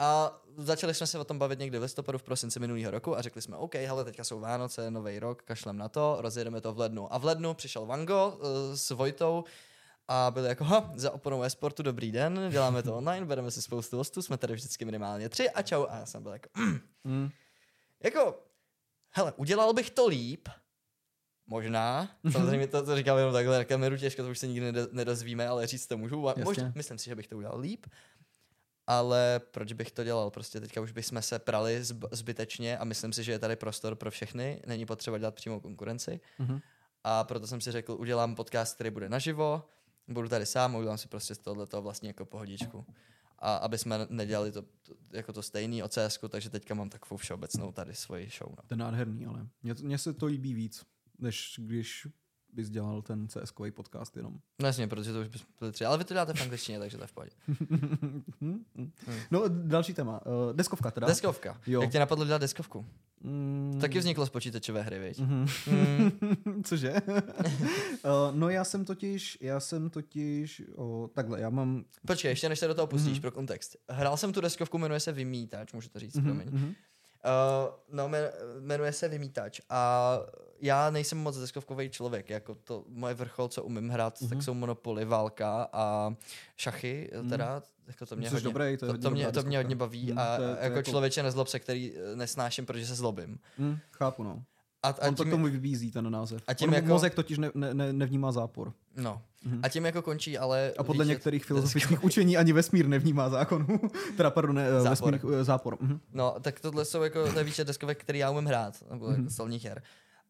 A začali jsme se o tom bavit někdy v listopadu, v prosinci minulého roku a řekli jsme, OK, hele, teďka jsou Vánoce, nový rok, kašlem na to, rozjedeme to v lednu. A v lednu přišel Vango uh, s Vojtou a byli jako, ha, za oponou e-sportu, dobrý den, děláme to online, bereme si spoustu hostů, jsme tady vždycky minimálně tři a čau. A já jsem byl jako, mm, Mm. jako, hele, udělal bych to líp, možná, samozřejmě to, to říkám jenom takhle na kameru, těžko, to už se nikdy nedo- nedozvíme, ale říct to můžu, možná, myslím si, že bych to udělal líp, ale proč bych to dělal? Prostě teďka už bychom se prali zb- zbytečně a myslím si, že je tady prostor pro všechny, není potřeba dělat přímou konkurenci. Mhm. A proto jsem si řekl, udělám podcast, který bude naživo, budu tady sám, a udělám si prostě z tohoto vlastně jako pohodičku. A aby jsme nedělali to, to jako to stejný o CS, takže teďka mám takovou všeobecnou tady svoji show. No. To je nádherný, ale mně se to líbí víc, než když bys dělal ten cs podcast jenom. No jasně, protože to už bychom byli tři, ale vy to děláte v angličtině, takže to je v pohodě. no, další téma. Uh, deskovka teda. Deskovka. Jo. Jak tě napadlo dělat deskovku? Mm. Taky vzniklo z počítačové hry, viď? Mhm. Mm. (laughs) Cože? uh, no já jsem totiž, já jsem totiž, o, takhle, já mám... Počkej, ještě než se do toho pustíš Mhm. pro kontext. Hrál jsem tu deskovku, jmenuje se Vymítač, můžu to říct, Mhm, promiň. mhm. Uh, no, jmen- jmenuje se Vymítač a já nejsem moc deskovkový člověk, jako to moje vrchol, co umím hrát, Mhm. tak jsou Monopoly, válka a šachy, teda, jako to mě Jsi hodně, dobrý, to to, to, mě, to mě hodně baví Mm, a to je- to jako, jako- člověče nezlob se, který eh, nesnáším, protože se zlobím. Mm, chápu, no. A, a On to tím, k tomu vybízí, ten název. a tím On jako- Mozek totiž ne, ne, ne, nevnímá zápor. no. Mhm. A tím jako končí, ale... A podle víš, některých (laughs) filozofických učení ani vesmír nevnímá zákonů. (laughs) teda, pardon, ne, Zápor. vesmír, eh, zápor. Mhm. No, tak tohle jsou jako nejvíce deskovek, který já umím hrát, nebo Mhm. jako stolních her.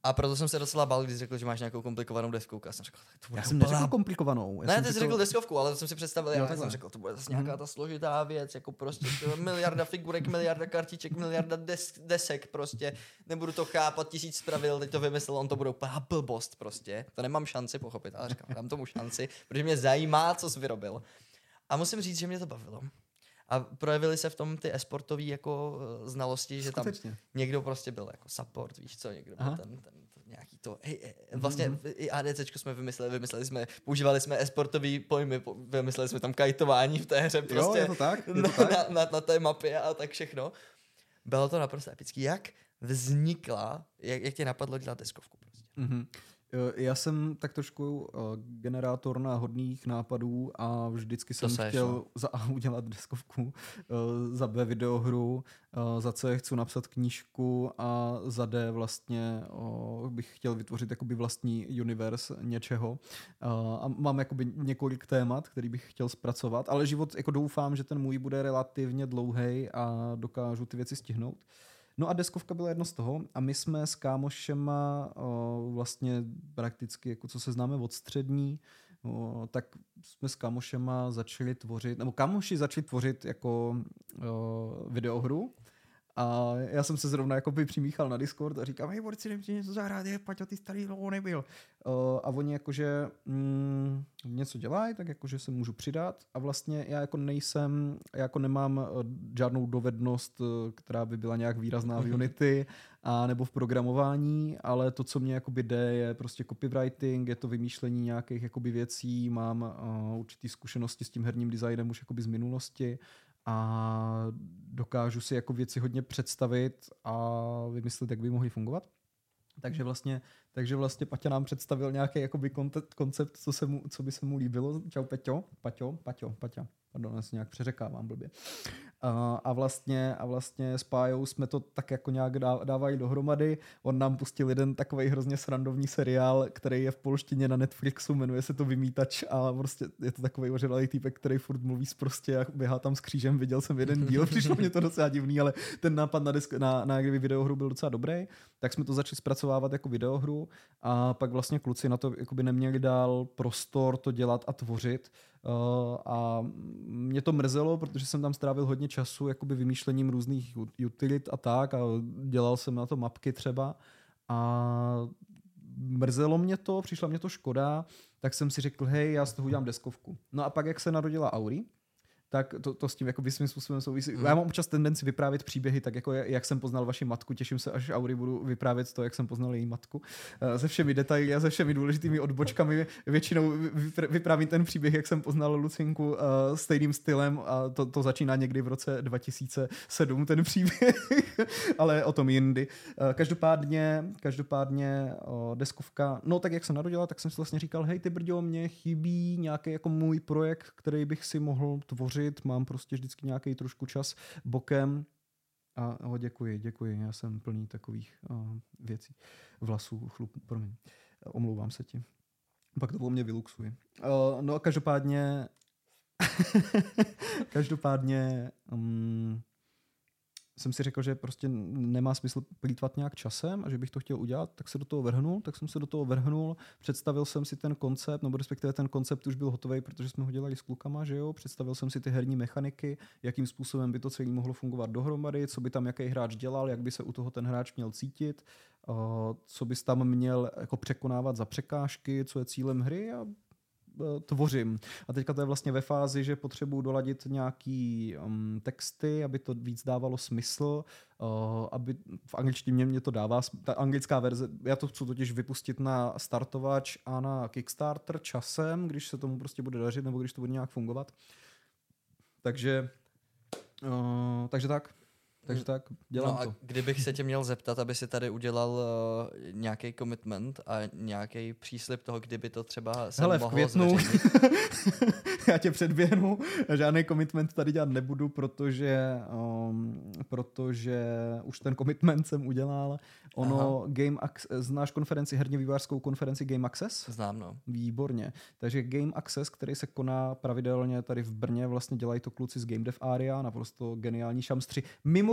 A proto jsem se docela bál, když jsi řekl, že máš nějakou komplikovanou deskovku. Já jsem řekl, tak to bude Já jsem úplná neřekl komplikovanou. Já ne, jsem ty jsi řekl- deskovku, ale jsem si představil, já takhle. jsem řekl, to bude zase nějaká ta složitá věc, jako prostě miliarda figurek, miliarda kartiček, miliarda des, desek prostě, nebudu to chápat, tisíc pravidel, teď to vymyslel, on to bude úplně blbost prostě, to nemám šanci pochopit, ale říkám, dám tomu šanci, protože mě zajímá, co jsi vyrobil. A musím říct, že mě to bavilo. A projevily se v tom ty esportové jako eh, znalosti, že tam Skutečně. někdo prostě byl jako support, víš co, někdo byl Aha. ten, ten, nějaký to, hej, eh, vlastně mm-hmm. i ADCčko jsme vymysleli, vymysleli jsme, používali jsme esportový pojmy, po- vymysleli jsme tam kajtování v té hře Jo, prostě je to tak? Je to na, tak? na, na, na té mapě a tak všechno. Bylo to naprosto epický. Jak vznikla, jak, jak tě napadlo dělat deskovku prostě? Mhm. Eh, Já jsem tak trošku uh, generátor náhodných nápadů a vždycky jsem seš, chtěl no. za A udělat deskovku, uh, za B videohru, za C chci napsat knížku a za D vlastně bych chtěl vytvořit jakoby vlastní univerz něčeho. A mám jakoby několik témat, který bych chtěl zpracovat, ale život jako doufám, že ten můj bude relativně dlouhý a dokážu ty věci stihnout. No a deskovka byla jedno z toho a my jsme s kámošema vlastně prakticky, jako co se známe od střední, o, tak jsme s kámošema začali tvořit, nebo kámoši začali tvořit jako o, videohru A já jsem se zrovna jako by přimíchal na Discord a říkám, hej, borci, ti něco zahrát, je, Paťo, ty starý dlouho nebyl. Uh, a oni jakože mm, něco dělají, tak jakože se můžu přidat. A vlastně já jako nejsem, já jako nemám uh, žádnou dovednost, uh, která by byla nějak výrazná v Unity a nebo v programování, ale to, co mě jakoby jde, je prostě copywriting, je to vymýšlení nějakých jakoby věcí, mám uh, určitý zkušenosti s tím herním designem už jakoby z minulosti a dokážu si jako věci hodně představit a vymyslet, jak by mohly fungovat. Takže vlastně, takže vlastně Paťa nám představil nějaký jakoby koncept, co, se mu, co by se mu líbilo. Čau Peťo, Paťo, Paťo, Paťa. Pardon, já se nějak přeřekávám blbě. A, a, vlastně, a vlastně s Pájou jsme to tak jako nějak dávali dohromady. On nám pustil jeden takový hrozně srandovní seriál, který je v polštině na Netflixu, jmenuje se to Vymítač a prostě je to takový ožralý týpek, který furt mluví prostě a běhá tam s křížem. Viděl jsem jeden díl, (laughs) přišlo mě to docela divný, ale ten nápad na, disk, na, na kdyby videohru byl docela dobrý. Tak jsme to začali zpracovávat jako videohru a pak vlastně kluci na to jakoby neměli dál prostor to dělat a tvořit Uh, a mě to mrzelo, protože jsem tam strávil hodně času jakoby vymýšlením různých utilit a tak a dělal jsem na to mapky třeba a mrzelo mě to, přišla mě to škoda, tak jsem si řekl, hej, já z toho udělám deskovku. No a pak, jak se narodila Auri, tak to, to s tím jako svým způsobem souvisí. Hmm. Já mám občas tendenci vyprávět příběhy, tak jako jak jsem poznal vaši matku, těším se, až Auri budu vyprávět to, jak jsem poznal její matku. Eh, se všemi detaily a se všemi důležitými odbočkami. Většinou vyprávím ten příběh, jak jsem poznal Lucinku eh, stejným stylem a to, to začíná někdy v roce 2007 ten příběh, (laughs) ale o tom jindy. Eh, každopádně, každopádně deskovka, no tak jak se narodila, tak jsem si vlastně říkal, hej ty brďo, mě chybí nějaký jako můj projekt, který bych si mohl tvořit tvořit, mám prostě vždycky nějaký trošku čas bokem a ho děkuji, děkuji, já jsem plný takových uh, věcí, vlasů, chlup, promiň, omlouvám se ti. Pak to po mně vyluxuji. Uh, no a každopádně (laughs) každopádně um, jsem si řekl, že prostě nemá smysl plítvat nějak časem a že bych to chtěl udělat, tak se do toho vrhnul, tak jsem se do toho vrhnul, představil jsem si ten koncept, nebo respektive ten koncept už byl hotový, protože jsme ho dělali s klukama, že jo, představil jsem si ty herní mechaniky, jakým způsobem by to celé mohlo fungovat dohromady, co by tam jaký hráč dělal, jak by se u toho ten hráč měl cítit, co bys tam měl jako překonávat za překážky, co je cílem hry a Eh, tvořím. A teďka to je vlastně ve fázi, že potřebuji doladit nějaký um, texty, aby to víc dávalo smysl, uh, aby v angličtině mě to dává, ta anglická verze, já to chci totiž vypustit na startovač a na Kickstarter časem, když se tomu prostě bude dařit, nebo když to bude nějak fungovat. Takže, uh, takže tak. Takže tak, dělám no a to. kdybych se tě měl zeptat, aby si tady udělal uh, nějaký commitment a nějaký příslip toho, kdyby to třeba se Hele, v květnu (laughs) já tě předběhnu, žádný commitment tady dělat nebudu, protože, um, protože už ten commitment jsem udělal. Ono, Aha. Game Access, znáš konferenci, herně vývářskou konferenci Game Access? Znám, no. Výborně. Takže Game Access, který se koná pravidelně tady v Brně, vlastně dělají to kluci z Game Dev Area, naprosto geniální šamstři.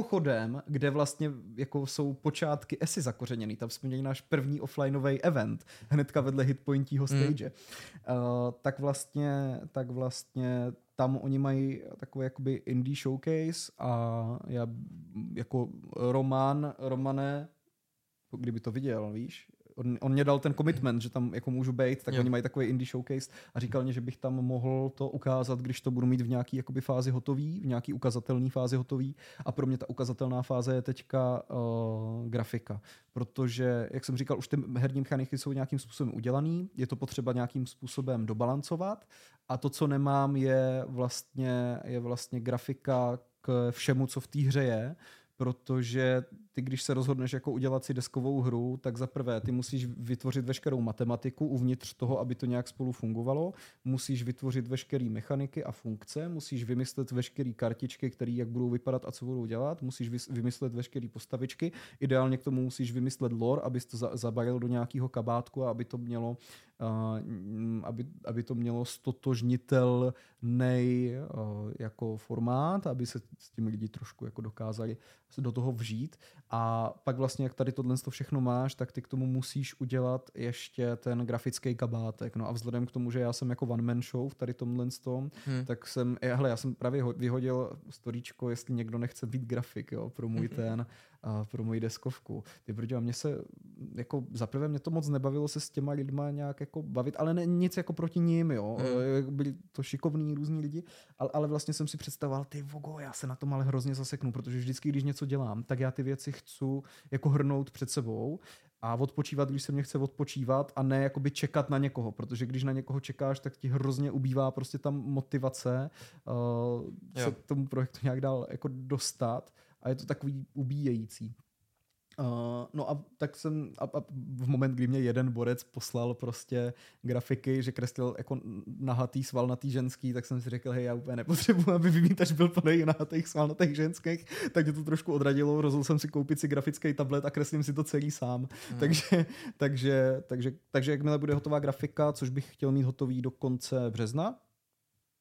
Mimochodem, kde vlastně jako jsou počátky ESI zakořeněný, tam jsme měli náš první offlineový event, hnedka vedle hitpointího hmm. stage. Mm. Uh, tak vlastně, tak vlastně tam oni mají takový jakoby indie showcase a já jako Roman, Romane, kdyby to viděl, víš, on, on mě dal ten commitment, že tam jako můžu být, tak jo. oni mají takový indie showcase a říkal mě, že bych tam mohl to ukázat, když to budu mít v nějaký jakoby fázi hotový, v nějaký ukazatelný fázi hotový. A pro mě ta ukazatelná fáze je teďka uh, grafika, protože, jak jsem říkal, už ty herní mechaniky jsou nějakým způsobem udělaný, je to potřeba nějakým způsobem dobalancovat. A to, co nemám, je vlastně, je vlastně grafika k všemu, co v té hře je, protože ty, když se rozhodneš jako udělat si deskovou hru, tak za prvé ty musíš vytvořit veškerou matematiku uvnitř toho, aby to nějak spolu fungovalo, musíš vytvořit veškeré mechaniky a funkce, musíš vymyslet veškeré kartičky, které jak budou vypadat a co budou dělat, musíš vymyslet veškeré postavičky, ideálně k tomu musíš vymyslet lore, abys to zabalil do nějakého kabátku a aby to mělo uh, aby, aby to mělo stotožnitelný uh, jako formát, aby se s tím lidi trošku jako dokázali do toho vžít A pak vlastně, jak tady tohle to všechno máš, tak ty k tomu musíš udělat ještě ten grafický kabátek. No a vzhledem k tomu, že já jsem jako one man show v tady tomhle tom, hmm. tak jsem, hele, já jsem právě vyhodil storíčko, jestli někdo nechce být grafik, jo, pro můj ten, a pro moji deskovku. Ty brďo, a mě se, jako zaprvé mě to moc nebavilo se s těma lidma nějak jako bavit, ale ne, nic jako proti ním, jo. Hmm. Byli to šikovní různí lidi, ale, ale vlastně jsem si představoval, ty vogo, já se na tom ale hrozně zaseknu, protože vždycky, když něco dělám, tak já ty věci chci jako hrnout před sebou a odpočívat, když se mě chce odpočívat a ne jakoby čekat na někoho, protože když na někoho čekáš, tak ti hrozně ubývá prostě tam motivace uh, se k tomu projektu nějak dál jako dostat a je to takový ubíjející. Uh, no a tak jsem a, a v moment, kdy mě jeden borec poslal prostě grafiky, že kreslil jako nahatý svalnatý ženský, tak jsem si řekl, hej, já úplně nepotřebuji, aby vymítač byl plný nahatých svalnatých ženských, tak mě to trošku odradilo, rozhodl jsem si koupit si grafický tablet a kreslím si to celý sám. Hmm. Takže, takže, takže, takže jakmile bude hotová grafika, což bych chtěl mít hotový do konce března,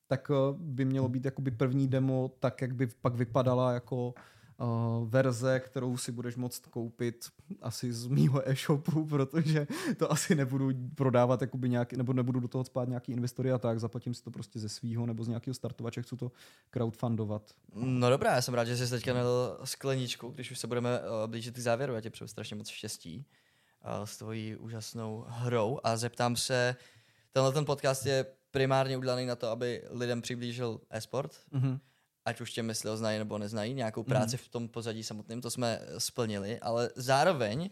tak eh, by mělo být jakoby první demo tak, jak by pak vypadala jako uh, verze, kterou si budeš moct koupit asi z mýho e-shopu, (laughs) protože to asi nebudu prodávat jakoby nějaký, nebo nebudu do toho spát nějaký investory a tak, zaplatím si to prostě ze svýho nebo z nějakého startovače, chci to crowdfundovat. No dobrá, já jsem rád, že jsi teďka měl skleničku, když už se budeme uh, blížit k závěru, já tě přeju strašně moc štěstí uh, s tvojí úžasnou hrou a zeptám se, tenhle ten podcast je primárně udělaný na to, aby lidem přiblížil e-sport. Mm-hmm ať už tě myslí znají nebo neznají, nějakou mhm. práci mm. v tom pozadí samotném, to jsme splnili, ale zároveň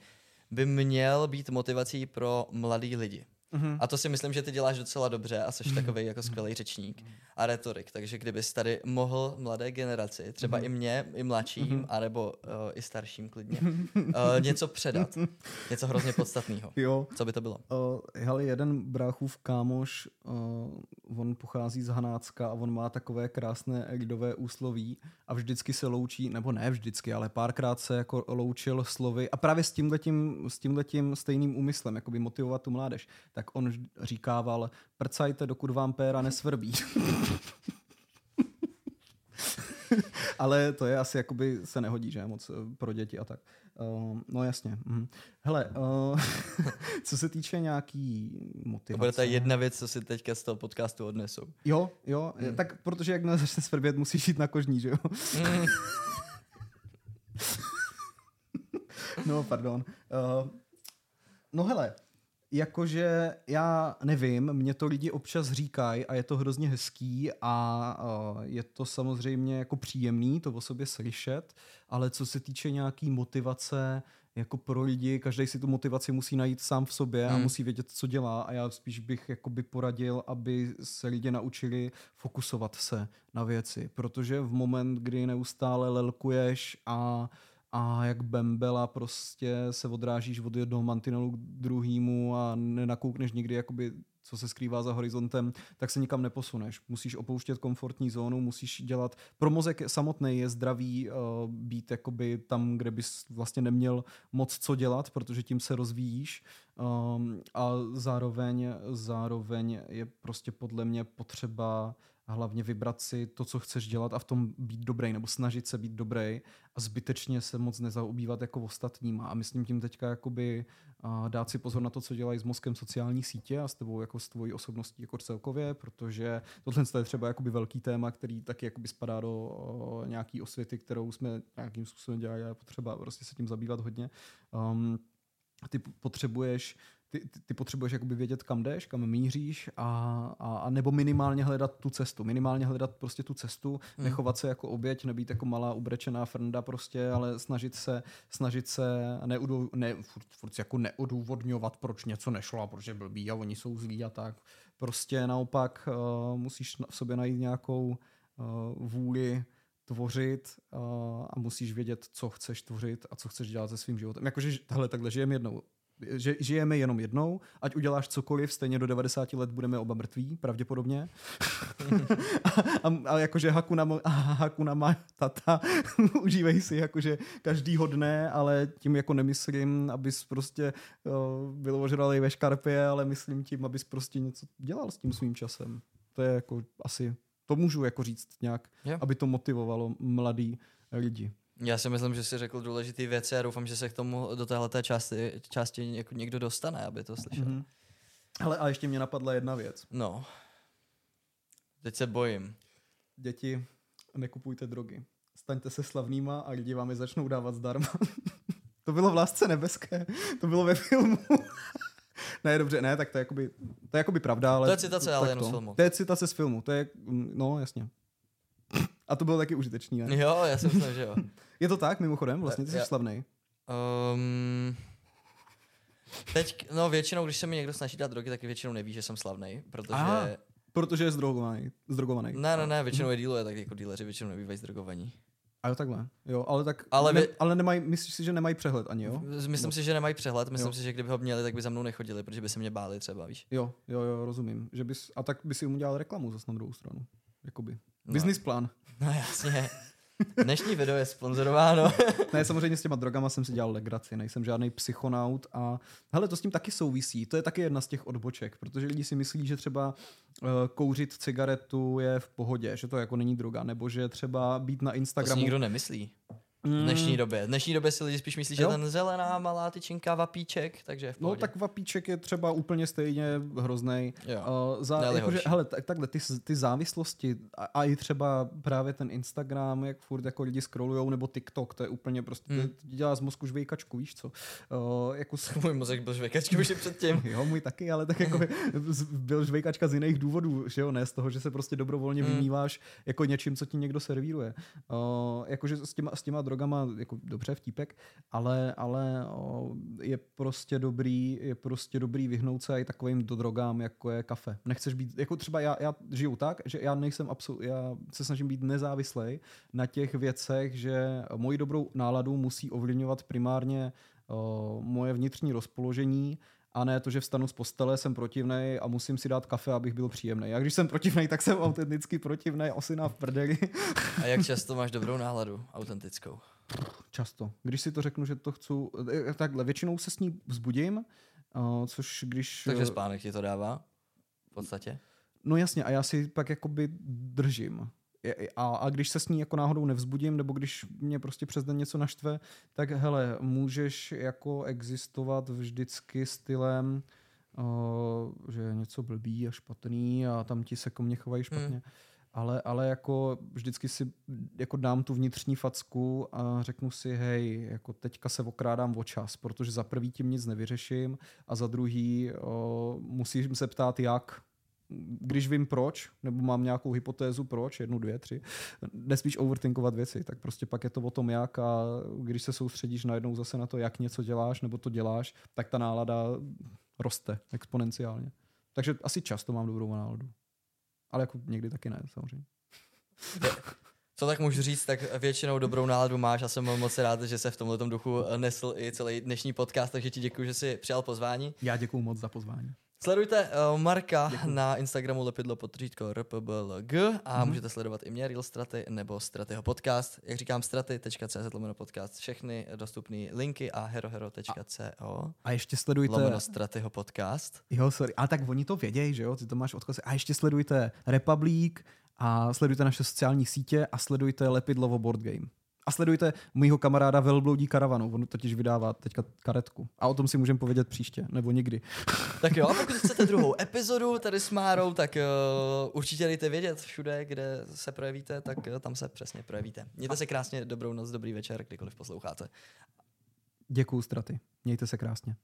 by měl být motivací pro mladý lidi. Mm-hmm. A to si myslím, že ty děláš docela dobře a jsi mm-hmm. takový jako skvělý řečník a retorik. Takže kdybys tady mohl mladé generaci, třeba mm-hmm. i mě, i mladším, mm-hmm. anebo uh, i starším klidně, uh, (laughs) něco předat. něco hrozně podstatného. (laughs) Jo. Co by to bylo? Uh, hele, jeden bráchův kámoš, uh, on pochází z Hanácka a on má takové krásné lidové úsloví a vždycky se loučí, nebo ne vždycky, ale párkrát se jako loučil slovy a právě s tímhletím, s tímhletím stejným úmyslem, jako by motivovat tu mládež. Tak tak on říkával, prcajte, dokud vám péra nesvrbí. (laughs) Ale to je asi jakoby se nehodí, že moc eh, pro děti a tak. Uh, no jasně. Uh. Hele, uh, (laughs) co se týče nějaký motivace... To bude ta jedna věc, co si teďka z toho podcastu odnesou. Jo, jo, mm. tak protože jak začne svrbět, musíš jít na kožní, že jo? Mm. (laughs) no, pardon. Uh, no hele, jakože já nevím, mě to lidi občas říkají a je to hrozně hezký a uh, je to samozřejmě jako příjemný to o sobě slyšet, ale co se týče nějaký motivace, jako pro lidi, každý si tu motivaci musí najít sám v sobě hmm. a musí vědět, co dělá a já spíš bych jakoby poradil, aby se lidi naučili fokusovat se na věci, protože v moment, kdy neustále lelkuješ a a jak Bembela prostě se odrážíš od jednoho mantinelu k druhému a nenakoukneš nikdy, jakoby, co se skrývá za horizontem, tak se nikam neposuneš. Musíš opouštět komfortní zónu, musíš dělat... Pro mozek samotný je zdravý uh, být jakoby tam, kde bys vlastně neměl moc co dělat, protože tím se rozvíjíš um, a zároveň, zároveň je prostě podle mě potřeba a hlavně vybrat si to, co chceš dělat a v tom být dobrý, nebo snažit se být dobrý a zbytečně se moc nezaobývat jako ostatníma. A myslím tím teďka jakoby dát si pozor na to, co dělají s mozkem sociální sítě a s tebou jako s tvojí osobností jako celkově, protože tohle je třeba jakoby velký téma, který taky jakoby spadá do nějaký osvěty, kterou jsme nějakým způsobem dělali a potřeba prostě se tím zabývat hodně. Um, ty potřebuješ ty, ty, potřebuješ jakoby vědět, kam jdeš, kam míříš a, a, a nebo minimálně hledat tu cestu. Minimálně hledat prostě tu cestu, hmm. nechovat se jako oběť, nebýt jako malá ubrečená frnda prostě, ale snažit se, snažit se neudou, ne, furt, furt jako neodůvodňovat, proč něco nešlo a proč je blbý a oni jsou zlí a tak. Prostě naopak uh, musíš v sobě najít nějakou uh, vůli tvořit uh, a musíš vědět, co chceš tvořit a co chceš dělat se svým životem. Jakože, tahle, takhle žijeme jednou že žijeme jenom jednou, ať uděláš cokoliv, stejně do 90 let budeme oba mrtví, pravděpodobně. a, (laughs) a, a jakože Hakuna, (laughs) Hakuna tata, (laughs) užívej si jakože každýho dne, ale tím jako nemyslím, abys prostě uh, byl ožralej ve škarpě, ale myslím tím, abys prostě něco dělal s tím svým časem. To je jako asi, to můžu jako říct nějak, yeah. aby to motivovalo mladý lidi. Já si myslím, že jsi řekl důležité věci a doufám, že se k tomu do téhleté části, části jako někdo dostane, aby to slyšel. Mm-hmm. Ale a ještě mě napadla jedna věc. No. Teď se bojím. Děti, nekupujte drogy. Staňte se slavnýma a lidi vám je začnou dávat zdarma. (laughs) to bylo v Lásce nebeské. To bylo ve filmu. (laughs) ne, dobře, ne, tak to je jakoby, to je jakoby pravda, ale... To je citace, ale jenom z filmu. To je citace z filmu, to je, no jasně. A to bylo taky užitečný, ne? Jo, já jsem myslím, že jo. (laughs) je to tak, mimochodem, vlastně ty jsi slavný. Um, teď, no většinou, když se mi někdo snaží dát drogy, tak většinou neví, že jsem slavný, protože... Aha, protože je zdrogovaný. zdrogovaný. Ne, ne, ne, většinou je díluje, tak jako díleři většinou nebývají zdrogovaní. A jo, takhle. Jo, ale tak. Ale, ne, vy... ale nemají, myslíš si, že nemají přehled ani, jo? Myslím no. si, že nemají přehled. Myslím jo. si, že kdyby ho měli, tak by za mnou nechodili, protože by se mě báli třeba, víš? Jo, jo, jo, rozumím. Že bys, a tak by si mu dělal reklamu zase na druhou stranu. Jakoby. No. Business plán. No jasně. Dnešní video je sponzorováno. (laughs) ne, samozřejmě s těma drogama jsem si dělal legraci, nejsem žádný psychonaut a hele, to s tím taky souvisí. To je taky jedna z těch odboček, protože lidi si myslí, že třeba uh, kouřit cigaretu je v pohodě, že to jako není droga, nebo že třeba být na Instagramu. To si nikdo nemyslí. V dnešní mm. době. V dnešní době si lidi spíš myslí, že jo? ten zelená malá tyčinka vapíček, takže v no, pohodě. No tak vapíček je třeba úplně stejně hrozný. Uh, za, jakože, hele, tak, takhle, ty, ty závislosti a, a, i třeba právě ten Instagram, jak furt jako lidi scrollujou, nebo TikTok, to je úplně prostě, hmm. to dělá z mozku žvejkačku, víš co. Uh, jako s... (laughs) Můj mozek byl žvejkačka už předtím. (laughs) jo, můj taky, ale tak jako byl žvejkačka z jiných důvodů, že jo, ne z toho, že se prostě dobrovolně hmm. vymýváš jako něčím, co ti někdo servíruje. Uh, jakože s těma, s těma drogama jako dobře vtípek, ale, ale je prostě dobrý, je prostě dobrý vyhnout se i takovým do drogám, jako je kafe. Nechceš být, jako třeba já, já žiju tak, že já nejsem absolut, já se snažím být nezávislý na těch věcech, že moji dobrou náladu musí ovlivňovat primárně moje vnitřní rozpoložení a ne to, že vstanu z postele, jsem protivnej a musím si dát kafe, abych byl příjemný. A když jsem protivnej, tak jsem autenticky protivnej, osina v prdeli. a jak často máš dobrou náladu, autentickou? Často. Když si to řeknu, že to chci, eh, takhle, většinou se s ní vzbudím, uh, což když... Takže spánek ti to dává? V podstatě? No jasně, a já si pak jakoby držím. A, a když se s ní jako náhodou nevzbudím, nebo když mě prostě přes den něco naštve, tak hele, můžeš jako existovat vždycky stylem, uh, že je něco blbý a špatný a tam ti se ko mně chovají špatně. Hmm ale, ale jako vždycky si jako dám tu vnitřní facku a řeknu si, hej, jako teďka se okrádám o čas, protože za prvý tím nic nevyřeším a za druhý o, musím se ptát, jak, když vím proč, nebo mám nějakou hypotézu proč, jednu, dvě, tři, nesmíš overthinkovat věci, tak prostě pak je to o tom jak a když se soustředíš najednou zase na to, jak něco děláš nebo to děláš, tak ta nálada roste exponenciálně. Takže asi často mám dobrou náladu. Ale jako někdy taky ne, samozřejmě. (laughs) Co tak můžu říct, tak většinou dobrou náladu máš a jsem moc rád, že se v tomhle duchu nesl i celý dnešní podcast, takže ti děkuji, že jsi přijal pozvání. Já děkuji moc za pozvání. Sledujte uh, Marka Děkuji. na Instagramu lepidlo potřídko rpblg a mm-hmm. můžete sledovat i mě, Real Straty, nebo Stratyho podcast. Jak říkám, straty.cz lomeno podcast. Všechny dostupné linky a herohero.co. A ještě sledujte... Lomeno Stratyho podcast. Jo, sorry. A tak oni to vědějí, že jo? Ty to máš odkaz. A ještě sledujte Republic a sledujte naše sociální sítě a sledujte Lepidlovo Board Game. A sledujte mýho kamaráda Velbloudí karavanu, on totiž vydává teďka karetku. A o tom si můžeme povědět příště, nebo někdy. (laughs) Tak jo, a pokud chcete druhou epizodu tady s Márou, tak uh, určitě dejte vědět všude, kde se projevíte, tak uh, tam se přesně projevíte. Mějte se krásně, dobrou noc, dobrý večer, kdykoliv posloucháte. Děkuju, Straty. Mějte se krásně.